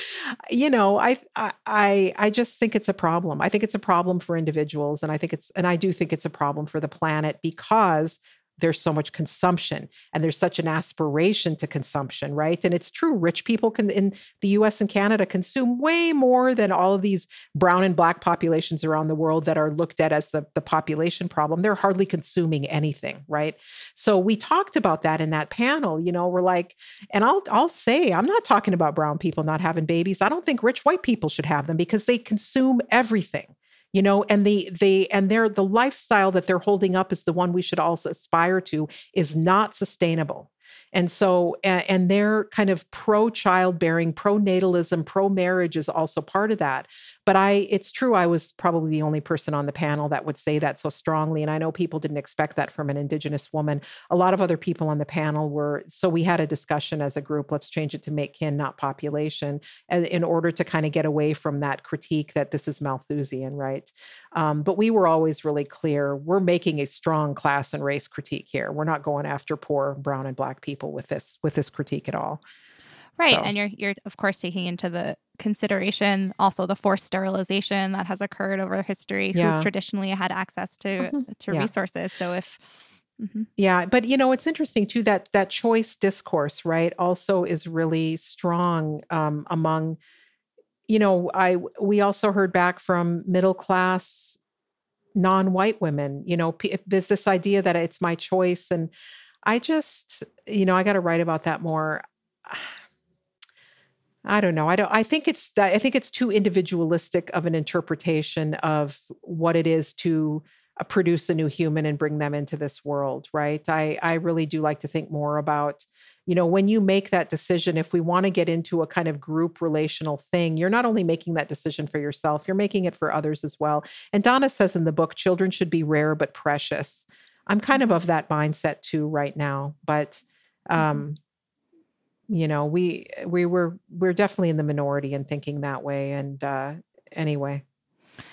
S1: you know I, i i just think it's a problem i think it's a problem for individuals and i think it's and i do think it's a problem for the planet because there's so much consumption and there's such an aspiration to consumption, right? And it's true, rich people can in the US and Canada consume way more than all of these brown and black populations around the world that are looked at as the, the population problem. They're hardly consuming anything, right? So we talked about that in that panel. You know, we're like, and I'll I'll say, I'm not talking about brown people not having babies. I don't think rich white people should have them because they consume everything you know and the the and they're the lifestyle that they're holding up is the one we should all aspire to is not sustainable and so, and they're kind of pro childbearing, pro natalism, pro marriage is also part of that. But I, it's true, I was probably the only person on the panel that would say that so strongly. And I know people didn't expect that from an Indigenous woman. A lot of other people on the panel were, so we had a discussion as a group let's change it to make kin, not population, in order to kind of get away from that critique that this is Malthusian, right? Um, but we were always really clear we're making a strong class and race critique here. We're not going after poor brown and black people with this with this critique at all.
S2: Right. So. And you're you're of course taking into the consideration also the forced sterilization that has occurred over history, yeah. who's traditionally had access to mm-hmm. to yeah. resources. So if
S1: mm-hmm. Yeah, but you know it's interesting too that that choice discourse, right, also is really strong um, among, you know, I we also heard back from middle class non-white women. You know, there's this idea that it's my choice, and I just, you know, I got to write about that more. I don't know. I don't. I think it's. I think it's too individualistic of an interpretation of what it is to uh, produce a new human and bring them into this world. Right. I. I really do like to think more about, you know, when you make that decision. If we want to get into a kind of group relational thing, you're not only making that decision for yourself, you're making it for others as well. And Donna says in the book, children should be rare but precious. I'm kind of of that mindset too right now, but mm-hmm. um you know, we we were we're definitely in the minority in thinking that way and uh anyway.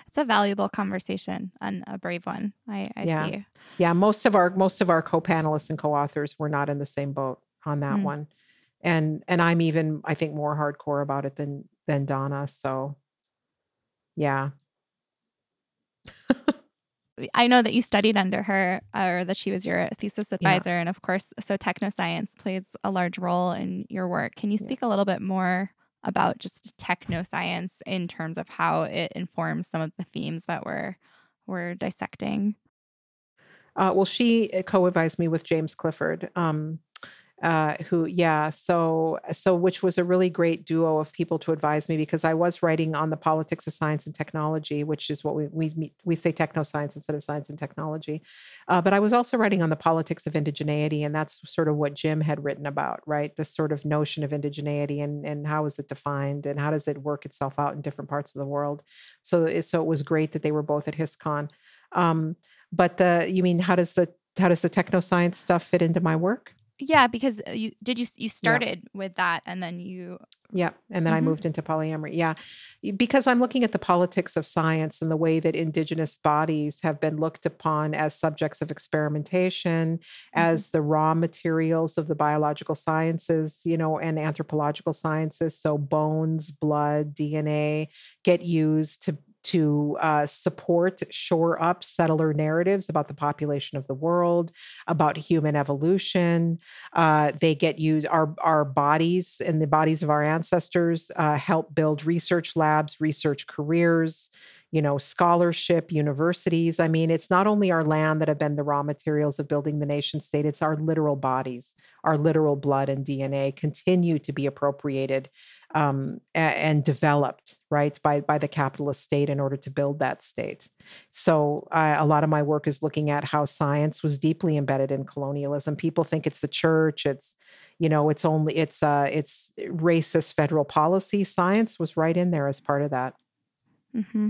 S2: It's a valuable conversation and a brave one. I, I
S1: yeah.
S2: see.
S1: Yeah, most of our most of our co-panelists and co-authors were not in the same boat on that mm. one. And and I'm even I think more hardcore about it than than Donna, so yeah.
S2: I know that you studied under her or that she was your thesis advisor. Yeah. And of course, so technoscience plays a large role in your work. Can you speak yeah. a little bit more about just technoscience in terms of how it informs some of the themes that we're, we're dissecting?
S1: Uh, well, she uh, co advised me with James Clifford. Um, uh, who yeah so so which was a really great duo of people to advise me because i was writing on the politics of science and technology which is what we we, we say techno science instead of science and technology uh, but i was also writing on the politics of indigeneity and that's sort of what jim had written about right? This sort of notion of indigeneity and and how is it defined and how does it work itself out in different parts of the world? So so it was great that they were both at HistCon um, but the you mean how does the how does the techno science stuff fit into my work
S2: yeah, because uh, you did you you started yeah. with that and then you
S1: Yeah, and then mm-hmm. I moved into polyamory. Yeah. Because I'm looking at the politics of science and the way that indigenous bodies have been looked upon as subjects of experimentation, mm-hmm. as the raw materials of the biological sciences, you know, and anthropological sciences, so bones, blood, DNA get used to to uh, support, shore up settler narratives about the population of the world, about human evolution. Uh, they get used, our, our bodies and the bodies of our ancestors uh, help build research labs, research careers, you know, scholarship, universities. I mean, it's not only our land that have been the raw materials of building the nation state, it's our literal bodies, our literal blood and DNA continue to be appropriated um, and developed, right, by, by the capitalist state in order to build that state. So uh, a lot of my work is looking at how science was deeply embedded in colonialism. People think it's the church, it's, you know, it's only, it's, uh, it's racist federal policy. Science was right in there as part of that.
S2: Mm-hmm.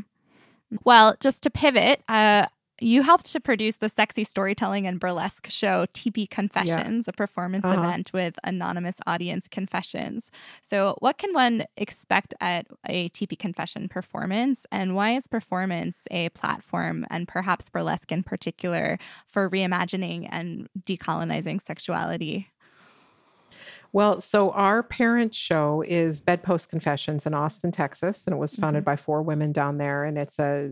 S2: Well, just to pivot, uh, you helped to produce the sexy storytelling and burlesque show Tipi Confessions, yeah. a performance uh-huh. event with anonymous audience confessions. So, what can one expect at a Tipi Confession performance, and why is performance a platform, and perhaps burlesque in particular, for reimagining and decolonizing sexuality?
S1: Well, so our parent show is Bedpost Confessions in Austin, Texas, and it was founded mm-hmm. by four women down there, and it's a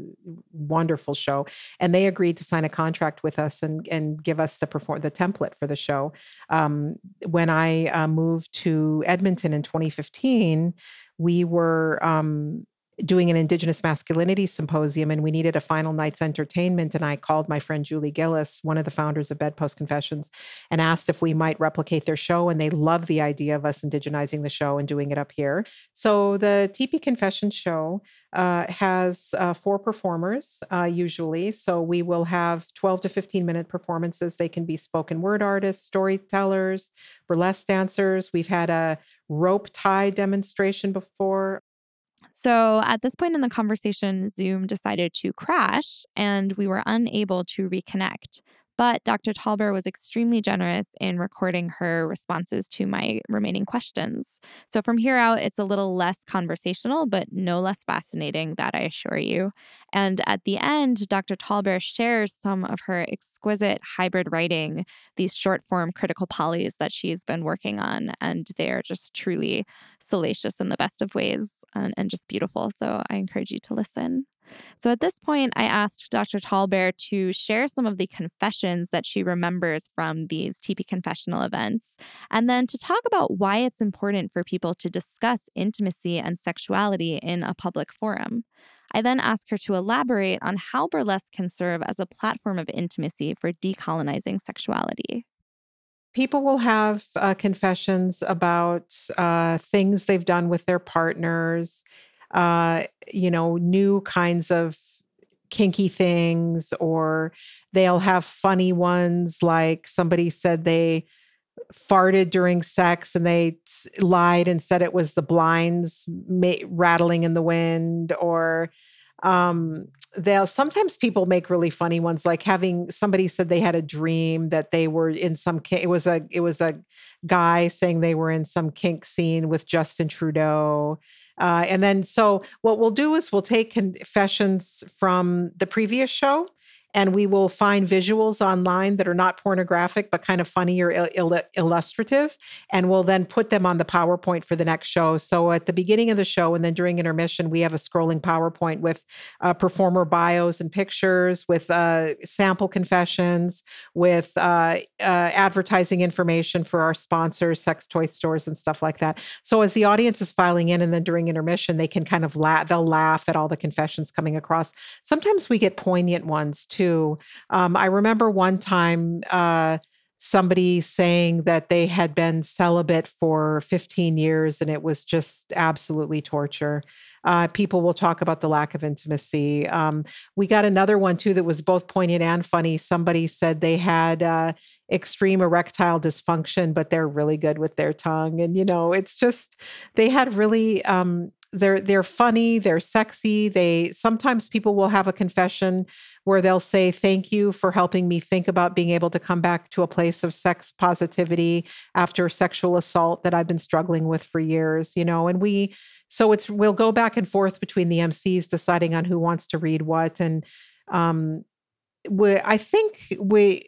S1: wonderful show. And they agreed to sign a contract with us and and give us the perform the template for the show. Um, when I uh, moved to Edmonton in 2015, we were um, doing an Indigenous masculinity symposium and we needed a final night's entertainment. And I called my friend Julie Gillis, one of the founders of Bedpost Confessions, and asked if we might replicate their show. And they love the idea of us indigenizing the show and doing it up here. So the Tipi Confessions show uh, has uh, four performers uh, usually. So we will have 12 to 15 minute performances. They can be spoken word artists, storytellers, burlesque dancers. We've had a rope tie demonstration before.
S2: So at this point in the conversation, Zoom decided to crash and we were unable to reconnect. But Dr. Tallbear was extremely generous in recording her responses to my remaining questions. So from here out, it's a little less conversational, but no less fascinating, that I assure you. And at the end, Dr. Tallbear shares some of her exquisite hybrid writing, these short form critical polys that she's been working on. And they are just truly salacious in the best of ways and, and just beautiful. So I encourage you to listen. So at this point, I asked Dr. Tallbear to share some of the confessions that she remembers from these Tipi confessional events, and then to talk about why it's important for people to discuss intimacy and sexuality in a public forum. I then ask her to elaborate on how burlesque can serve as a platform of intimacy for decolonizing sexuality
S1: people will have uh, confessions about uh, things they've done with their partners uh, you know, new kinds of kinky things, or they'll have funny ones like somebody said they farted during sex and they lied and said it was the blinds ma- rattling in the wind or um they'll sometimes people make really funny ones like having somebody said they had a dream that they were in some it was a it was a guy saying they were in some kink scene with Justin Trudeau uh, and then, so what we'll do is we'll take confessions from the previous show and we will find visuals online that are not pornographic but kind of funny or il- il- illustrative and we'll then put them on the powerpoint for the next show. So at the beginning of the show and then during intermission we have a scrolling powerpoint with uh, performer bios and pictures with uh, sample confessions with uh, uh advertising information for our sponsors sex toy stores and stuff like that. So as the audience is filing in and then during intermission they can kind of laugh they'll laugh at all the confessions coming across. Sometimes we get poignant ones too Um, I remember one time uh, somebody saying that they had been celibate for 15 years and it was just absolutely torture. Uh, people will talk about the lack of intimacy. Um, we got another one too that was both poignant and funny. Somebody said they had uh, extreme erectile dysfunction, but they're really good with their tongue. And, you know, it's just, they had really um, they're they're funny they're sexy they sometimes people will have a confession where they'll say thank you for helping me think about being able to come back to a place of sex positivity after sexual assault that i've been struggling with for years you know and we so it's we'll go back and forth between the mcs deciding on who wants to read what and um we i think we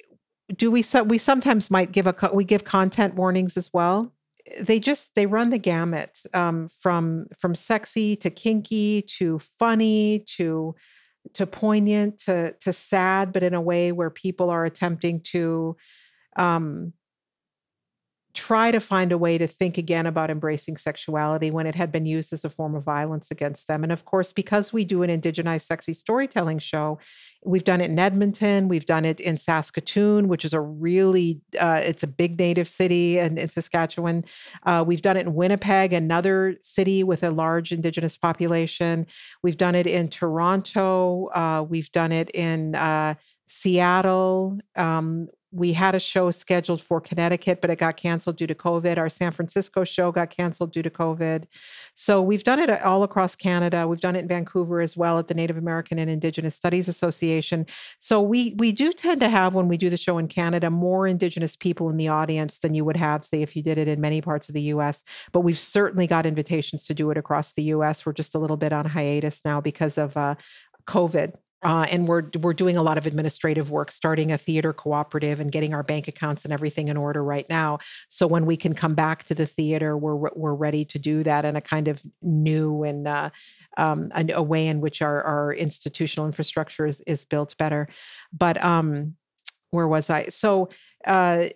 S1: do we we sometimes might give a we give content warnings as well they just they run the gamut um, from from sexy to kinky to funny to to poignant to to sad, but in a way where people are attempting to um, try to find a way to think again about embracing sexuality when it had been used as a form of violence against them. And of course, because we do an indigenized sexy storytelling show, we've done it in Edmonton, we've done it in Saskatoon, which is a really uh, it's a big native city, and in Saskatchewan, uh, we've done it in Winnipeg, another city with a large indigenous population. We've done it in Toronto. Uh, we've done it in uh, Seattle. Um, we had a show scheduled for Connecticut, but it got canceled due to COVID. Our San Francisco show got canceled due to COVID. So we've done it all across Canada. We've done it in Vancouver as well at the Native American and Indigenous Studies Association. So we we do tend to have when we do the show in Canada more Indigenous people in the audience than you would have, say, if you did it in many parts of the U.S. But we've certainly got invitations to do it across the U.S. We're just a little bit on hiatus now because of uh, COVID. Uh, and we're we're doing a lot of administrative work, starting a theater cooperative and getting our bank accounts and everything in order right now. So when we can come back to the theater, we're we're ready to do that in a kind of new and uh, um, a, a, way in which our our institutional infrastructure is is built better. But um, where was I? So. Uh,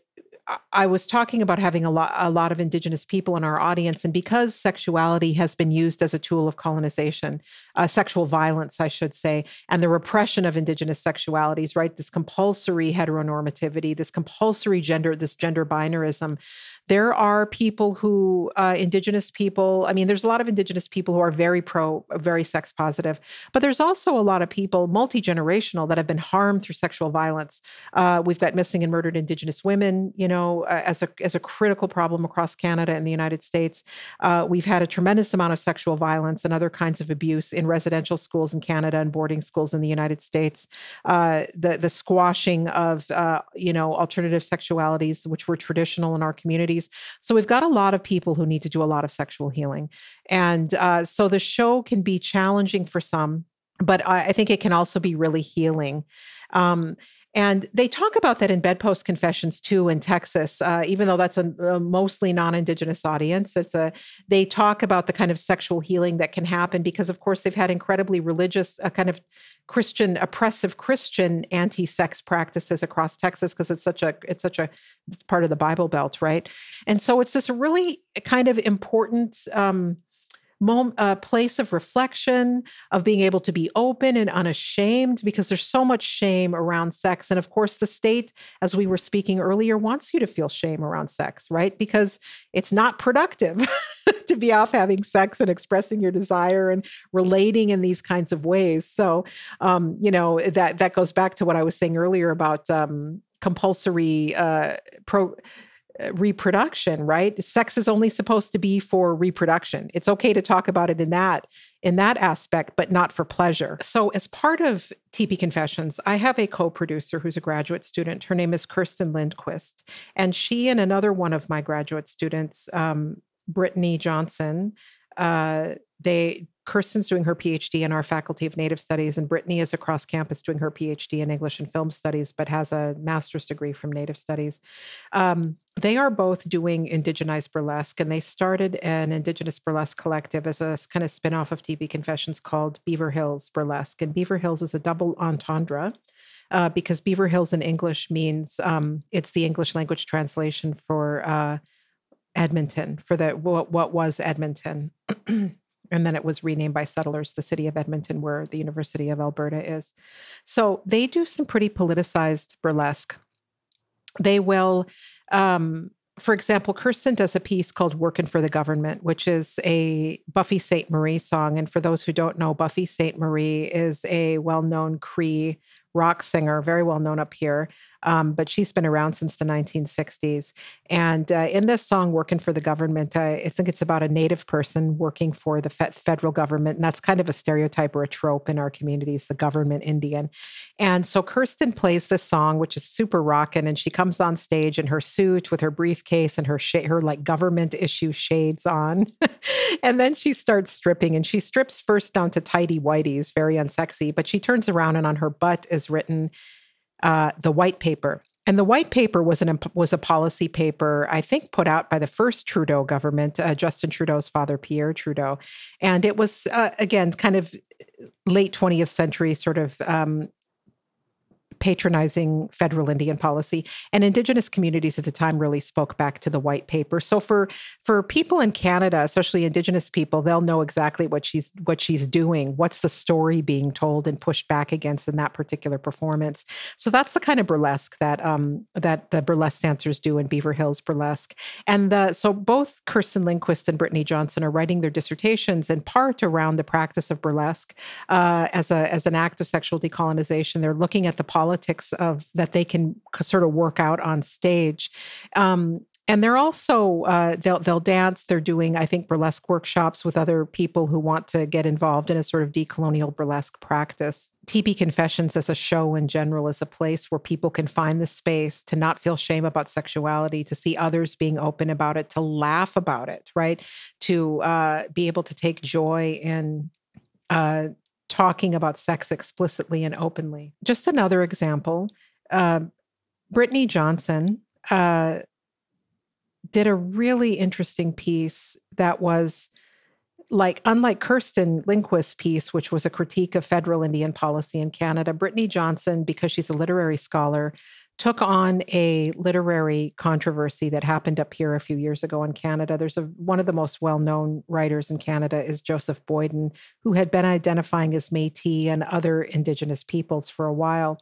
S1: I was talking about having a lot a lot of indigenous people in our audience, and because sexuality has been used as a tool of colonization, uh, sexual violence, I should say, and the repression of indigenous sexualities, right? This compulsory heteronormativity, this compulsory gender, this gender binarism. There are people who, uh, indigenous people. I mean, there's a lot of indigenous people who are very pro, very sex positive, but there's also a lot of people, multi generational, that have been harmed through sexual violence. Uh, we've got missing and murdered indigenous women, you know know, as a as a critical problem across Canada and the United States. Uh, we've had a tremendous amount of sexual violence and other kinds of abuse in residential schools in Canada and boarding schools in the United States. Uh, the the squashing of uh, you know alternative sexualities, which were traditional in our communities. So we've got a lot of people who need to do a lot of sexual healing, and uh, so the show can be challenging for some but I, think it can also be really healing. Um, and they talk about that in bedpost confessions too in Texas, uh, even though that's a, a, mostly non-indigenous audience. It's a they talk about the kind of sexual healing that can happen because, of course, they've had incredibly religious, uh, kind of Christian, oppressive Christian anti-sex practices across Texas because it's such a it's such a it's part of the Bible Belt, right? And so it's this really kind of important. Um, mom, a place of reflection, of being able to be open and unashamed, because there's so much shame around sex. And of course, the state, as we were speaking earlier, wants you to feel shame around sex, right? Because it's not productive to be off having sex and expressing your desire and relating in these kinds of ways. So, um, you know, that that goes back to what I was saying earlier about um, compulsory uh, pro uh, reproduction right? Sex is only supposed to be for reproduction. It's okay to talk about it in that in that aspect but not for pleasure. So as part of Tipi confessions i have a co-producer who's a graduate student. Her name is kirsten lindquist and she and another one of my graduate students um, brittany johnson uh, they Kirsten's doing her PhD in our Faculty of Native Studies, and Brittany is across campus doing her PhD in English and Film Studies, but has a master's degree from Native Studies. Um, they are both doing indigenized burlesque, and they started an indigenous burlesque collective as a kind of spinoff of Tipi Confessions called Beaver Hills Burlesque. And Beaver Hills is a double entendre. Uh, because Beaver Hills in English means um, it's the English language translation for uh, Edmonton, for the what, what was Edmonton. and then it was renamed by settlers the city of edmonton where the university of alberta is so they do some pretty politicized burlesque they will um, for example, Kirsten does a piece called Working for the Government, which is a Buffy Sainte-Marie song. And for those who don't know, Buffy Sainte-Marie is a well known Cree rock singer, very well known up here um, but she's been around since the 1960s. And uh, in this song, Working for the Government, I, I, think it's about a Native person working for the fe- federal government. And that's kind of a stereotype or a trope in our communities, the government Indian. And so Kirsten plays this song, which is super rocking. And she comes on stage in her suit with her briefcase and her, sh- her like government issue shades on. and then she starts stripping and she strips first down to tidy whities, very unsexy, but she turns around and on her butt is written, uh, the white paper. And the white paper was an was a policy paper, I think, put out by the first Trudeau government, uh, Justin Trudeau's father, Pierre Trudeau, and it was uh, again kind of late 20th century sort of um, patronizing federal Indian policy. And Indigenous communities at the time really spoke back to the white paper. So for for people in Canada, especially Indigenous people, they'll know exactly what she's what she's doing. What's the story being told and pushed back against in that particular performance? So that's the kind of burlesque that um, that the burlesque dancers do in Beaver Hills Burlesque. And the, so both Kirsten Lindquist and Brittany Johnson are writing their dissertations in part around the practice of burlesque uh, as a as an act of sexual decolonization. They're looking at the politics politics of that they can sort of work out on stage. Um, and they're also uh, they'll they'll dance. They're doing I think burlesque workshops with other people who want to get involved in a sort of decolonial burlesque practice. Tipi Confessions as a show in general is a place where people can find the space to not feel shame about sexuality, to see others being open about it, to laugh about it, right? To uh, be able to take joy in uh, talking about sex explicitly and openly. Just another example uh, Brittany Johnson uh, did a really interesting piece that was like unlike Kirsten Lindquist's piece, which was a critique of federal Indian policy in Canada, Brittany Johnson, because she's a literary scholar, took on a literary controversy that happened up here a few years ago in Canada. There's a one of the most well-known writers in Canada is Joseph Boyden, who had been identifying as Métis and other Indigenous peoples for a while,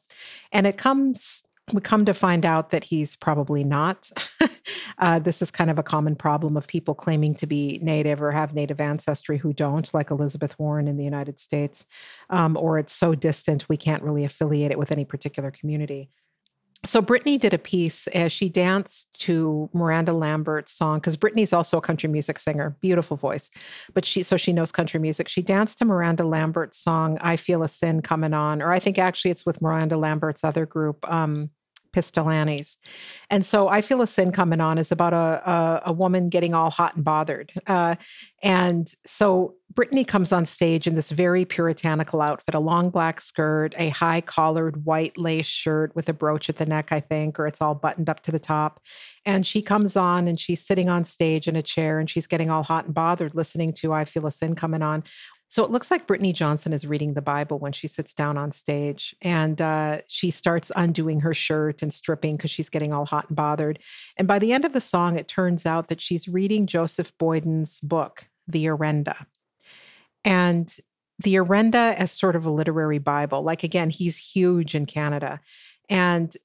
S1: and it comes. We come to find out that he's probably not. uh, this is kind of a common problem of people claiming to be Native or have Native ancestry who don't, like Elizabeth Warren in the United States, um, or it's so distant we can't really affiliate it with any particular community so Brittany did a piece as she danced to Miranda Lambert's song because Brittany's also a country music singer, beautiful voice, but she so she knows country music. She danced to Miranda Lambert's song "I Feel a Sin Coming On," or I think actually it's with Miranda Lambert's other group, um, Pistol Annies. And so I Feel a Sin Coming On is about a, a, a woman getting all hot and bothered. Uh, and so Brittany comes on stage in this very puritanical outfit a long black skirt, a high collared white lace shirt with a brooch at the neck, I think, or it's all buttoned up to the top. And she comes on and she's sitting on stage in a chair and she's getting all hot and bothered listening to I Feel a Sin Coming On. So it looks like Brittany Johnson is reading the Bible when she sits down on stage and uh, she starts undoing her shirt and stripping because she's getting all hot and bothered. And by the end of the song, it turns out that she's reading Joseph Boyden's book, The Orenda. And the Orenda as sort of a literary Bible. Like, again, he's huge in Canada. And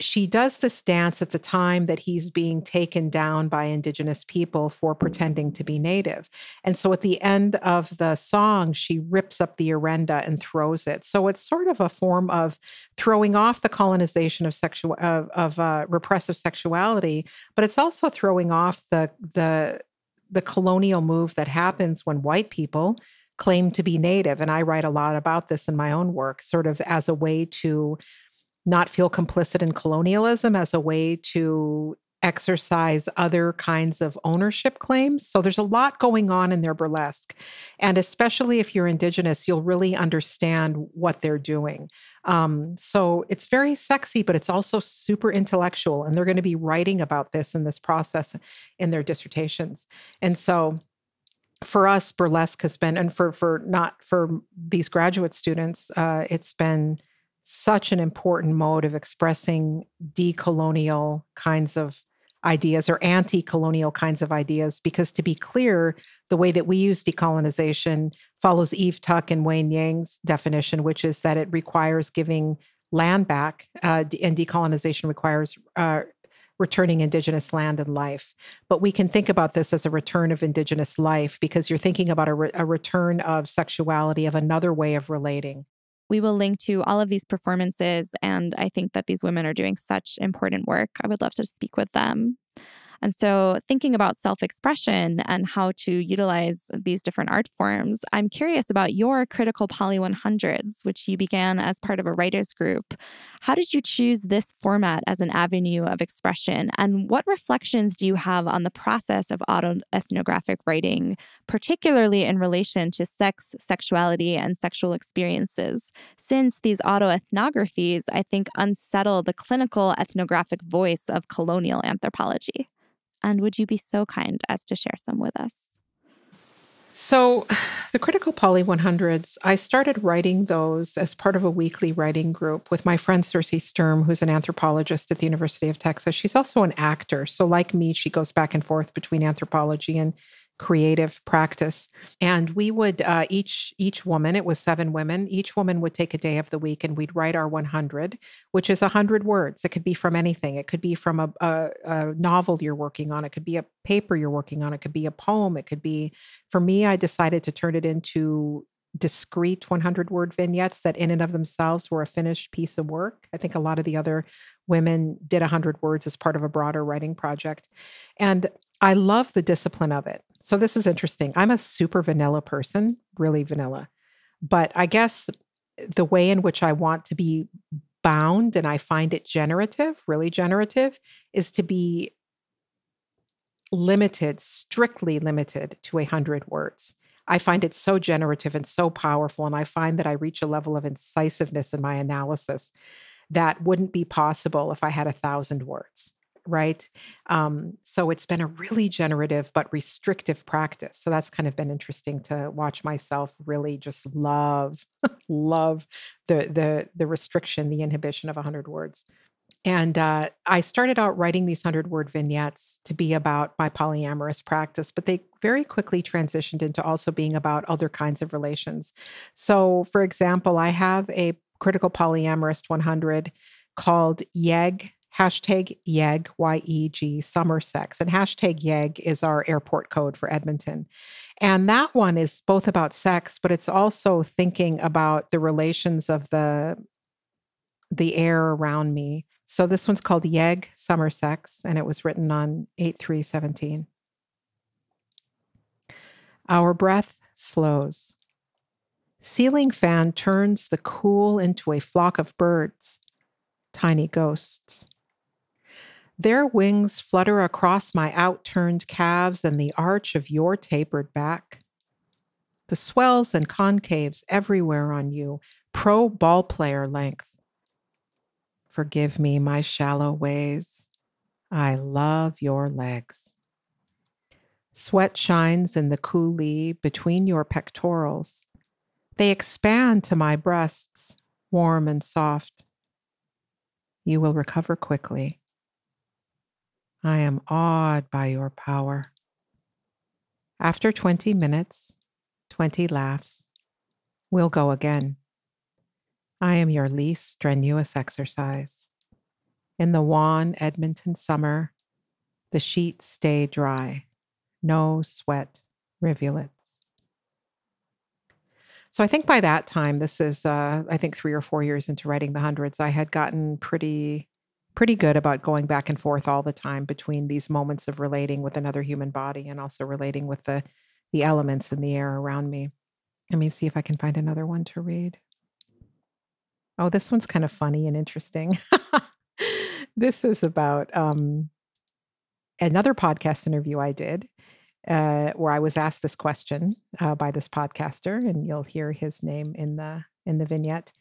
S1: she does this dance at the time that he's being taken down by indigenous people for pretending to be native. And so at the end of the song, she rips up the orenda and throws it. So it's sort of a form of throwing off the colonization of sexual of, of uh, repressive sexuality, but it's also throwing off the the the colonial move that happens when white people claim to be native. And I write a lot about this in my own work, sort of as a way to not feel complicit in colonialism as a way to exercise other kinds of ownership claims. So there's a lot going on in their burlesque. And especially if you're Indigenous, you'll really understand what they're doing. Um, so it's very sexy, but it's also super intellectual. And they're going to be writing about this in this process in their dissertations. And so for us, burlesque has been, and for for not for these graduate students, uh, it's been such an important mode of expressing decolonial kinds of ideas or anti colonial kinds of ideas. Because to be clear, the way that we use decolonization follows Eve Tuck and Wayne Yang's definition, which is that it requires giving land back, uh, and decolonization requires uh, returning Indigenous land and life. But we can think about this as a return of Indigenous life because you're thinking about a, re- a return of sexuality, of another way of relating.
S2: We will link to all of these performances, and I think that these women are doing such important work. I would love to speak with them. And so, thinking about self expression and how to utilize these different art forms, I'm curious about your Critical Poly 100s, which you began as part of a writers group. How did you choose this format as an avenue of expression? And what reflections do you have on the process of autoethnographic writing, particularly in relation to sex, sexuality, and sexual experiences? Since these autoethnographies, I think, unsettle the clinical ethnographic voice of colonial anthropology. And would you be so kind as to share some with us?
S1: So, the Critical Poly 100s, I started writing those as part of a weekly writing group with my friend Circe Sturm, who's an anthropologist at the University of Texas. She's also an actor. So, like me, she goes back and forth between anthropology and creative practice. And we would uh, each each woman it was seven women each woman would take a day of the week and we'd write our 100 which is 100 words. It could be from anything. It could be from a, a, a novel you're working on. It could be a paper you're working on. It could be a poem. It could be for me i decided to turn it into discrete 100 word vignettes that in and of themselves were a finished piece of work. I think a lot of the other women did 100 words as part of a broader writing project. And i love the discipline of it so this is interesting. I'm a super vanilla person, really vanilla. But I guess the way in which I want to be bound and I find it generative, really generative, is to be limited, strictly limited to a hundred words. I find it so generative and so powerful. And I find that I reach a level of incisiveness in my analysis that wouldn't be possible if I had a thousand words right? Um, so it's been a really generative but restrictive practice. So that's kind of been interesting to watch myself really just love, love the the the restriction, the inhibition of a 100 words. And uh, I started out writing these 100 word vignettes to be about my polyamorous practice, but they very quickly transitioned into also being about other kinds of relations. So, for example, I have a critical polyamorous 100 called YEG hashtag YEG, Y E G, summer sex. And hashtag YEG is our airport code for Edmonton. And that one is both about sex, but it's also thinking about the relations of the the air around me. So this one's called YEG, summer sex, and it was written on 8 3 17. Our breath slows. Ceiling fan turns the cool into a flock of birds, tiny ghosts. Their wings flutter across my outturned calves and the arch of your tapered back. The swells and concaves everywhere on you, pro ball player length. Forgive me my shallow ways. I love your legs. Sweat shines in the coulee between your pectorals. They expand to my breasts, warm and soft. You will recover quickly. I am awed by your power. After 20 minutes, 20 laughs, we'll go again. I am your least strenuous exercise. In the wan Edmonton summer, the sheets stay dry, no sweat rivulets. So I think by that time, this is, uh, I think, three or four years into writing the hundreds, I had gotten pretty pretty good about going back and forth all the time between these moments of relating with another human body and also relating with the the elements in the air around me. Let me see if I can find another one to read. Oh, this one's kind of funny and interesting. this is about um, another podcast interview I did uh, where I was asked this question uh, by this podcaster, and you'll hear his name in the in the vignette.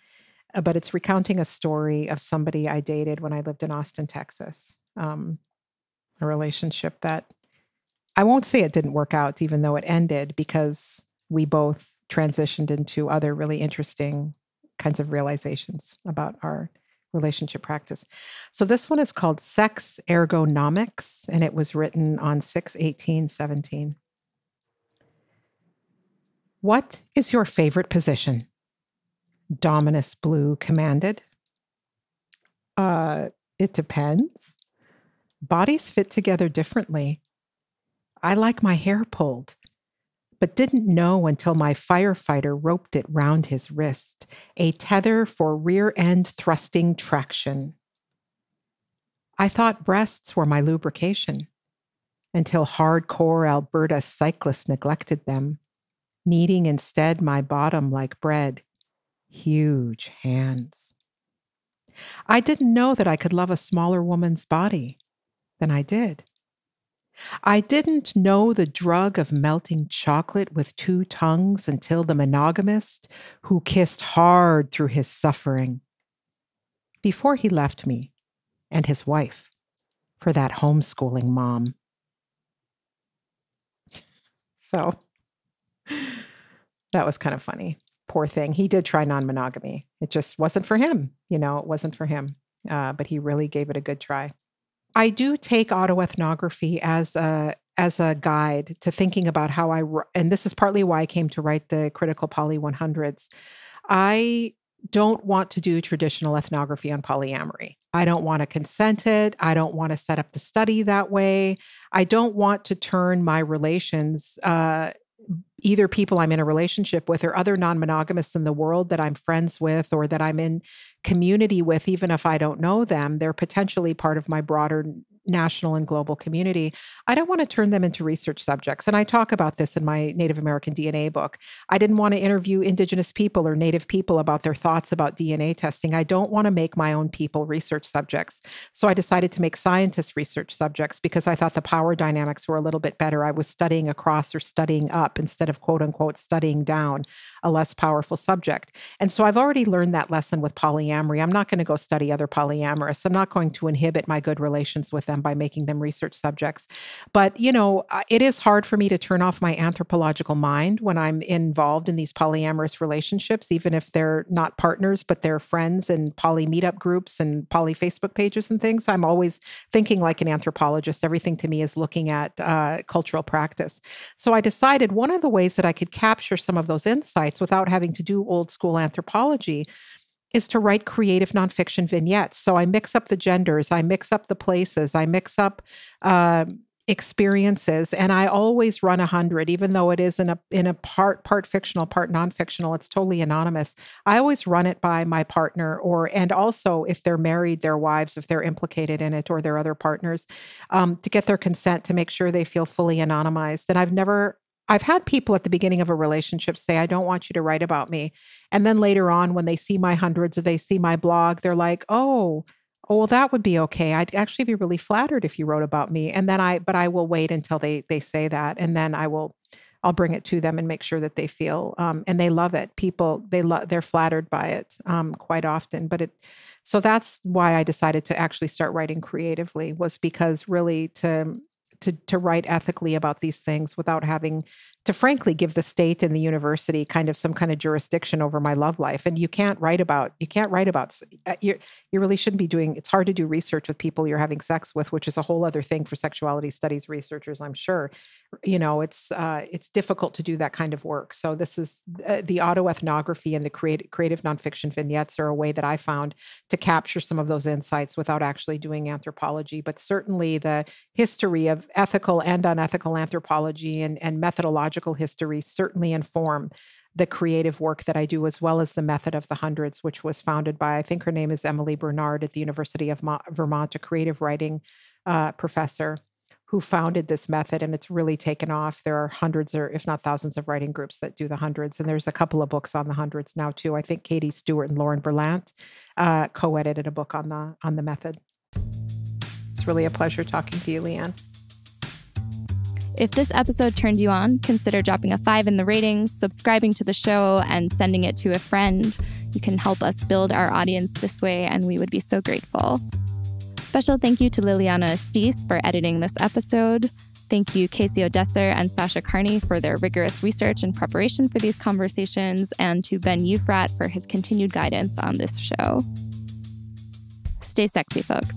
S1: Uh, but it's recounting a story of somebody I dated when I lived in Austin, Texas. Um, a relationship that I won't say it didn't work out, even though it ended because we both transitioned into other really interesting kinds of realizations about our relationship practice. So this one is called Sex Ergonomics, and it was written on 6 18 17. What is your favorite position? Dominus Blue commanded. Uh, it depends. Bodies fit together differently. I like my hair pulled, but didn't know until my firefighter roped it round his wrist, a tether for rear end thrusting traction. I thought breasts were my lubrication until hardcore Alberta cyclists neglected them, kneading instead my bottom like bread. Huge hands. I didn't know that I could love a smaller woman's body than I did. I didn't know the drug of melting chocolate with two tongues until the monogamist who kissed hard through his suffering before he left me and his wife for that homeschooling mom. So that was kind of funny. Poor thing. He did try non monogamy. It just wasn't for him. You know, it wasn't for him. Uh, but he really gave it a good try. I do take autoethnography as a as a guide to thinking about how I and this is partly why I came to write the critical poly 100s. I don't want to do traditional ethnography on polyamory. I don't want to consent it. I don't want to set up the study that way. I don't want to turn my relations uh, either people I'm in a relationship with or other non monogamists in the world that I'm friends with or that I'm in community with, even if I don't know them, they're potentially part of my broader national and global community. I don't want to turn them into research subjects. And I talk about this in my Native American DNA book. I didn't want to interview Indigenous people or Native people about their thoughts about DNA testing. I don't want to make my own people research subjects. So I decided to make scientists research subjects because I thought the power dynamics were a little bit better. I was studying across or studying up instead of quote unquote studying down a less powerful subject. And so I've already learned that lesson with polyamory. I'm not going to go study other polyamorous. I'm not going to inhibit my good relations with them them by making them research subjects. But, you know, it is hard for me to turn off my anthropological mind when I'm involved in these polyamorous relationships, even if they're not partners, but they're friends and poly meetup groups and poly Facebook pages and things. I'm always thinking like an anthropologist. Everything to me is looking at uh, cultural practice. So I decided one of the ways that I could capture some of those insights without having to do old school anthropology is to write creative nonfiction vignettes. So I mix up the genders, I mix up the places, I mix up uh, experiences, and I always run a hundred, even though it is in a in a part part fictional, part nonfictional. It's totally anonymous. I always run it by my partner, or and also if they're married, their wives, if they're implicated in it, or their other partners, um, to get their consent to make sure they feel fully anonymized. And I've never I've had people at the beginning of a relationship say, I don't want you to write about me. And then later on, when they see my hundreds or they see my blog, they're like, oh, oh, well, that would be okay. I'd actually be really flattered if you wrote about me. And then I, but I will wait until they they say that. And then I will, I'll bring it to them and make sure that they feel, um, and they love it. People, they love, they're flattered by it um, quite often. But it, so that's why I decided to actually start writing creatively was because really to, to to write ethically about these things without having to frankly give the state and the university kind of some kind of jurisdiction over my love life. And you can't write about you can't write about uh, you you really shouldn't be doing it's hard to do research with people you're having sex with which is a whole other thing for sexuality studies researchers i'm sure. You know it's uh, it's difficult to do that kind of work. So this is uh, the autoethnography and the creative creative nonfiction vignettes are a way that i found to capture some of those insights without actually doing anthropology. But certainly the history of ethical and unethical anthropology and, and methodological history certainly inform the creative work that I do, as well as the method of the hundreds, which was founded by, I think her name is Emily Bernard at the University of Vermont, a creative writing uh, professor who founded this method. And it's really taken off. There are hundreds or if not thousands of writing groups that do the hundreds. And there's a couple of books on the hundreds now too. I think Katie Stewart and Lauren Berlant uh, co-edited a book on the on the method. It's really a pleasure talking to you, Leanne.
S2: If this episode turned you on, consider dropping a five in the ratings, subscribing to the show, and sending it to a friend. You can help us build our audience this way, and we would be so grateful. Special thank you to Liliana Estis for editing this episode. Thank you, Casey Odesser and Sasha Carney, for their rigorous research and preparation for these conversations, and to Ben Ufrat for his continued guidance on this show. Stay sexy, folks.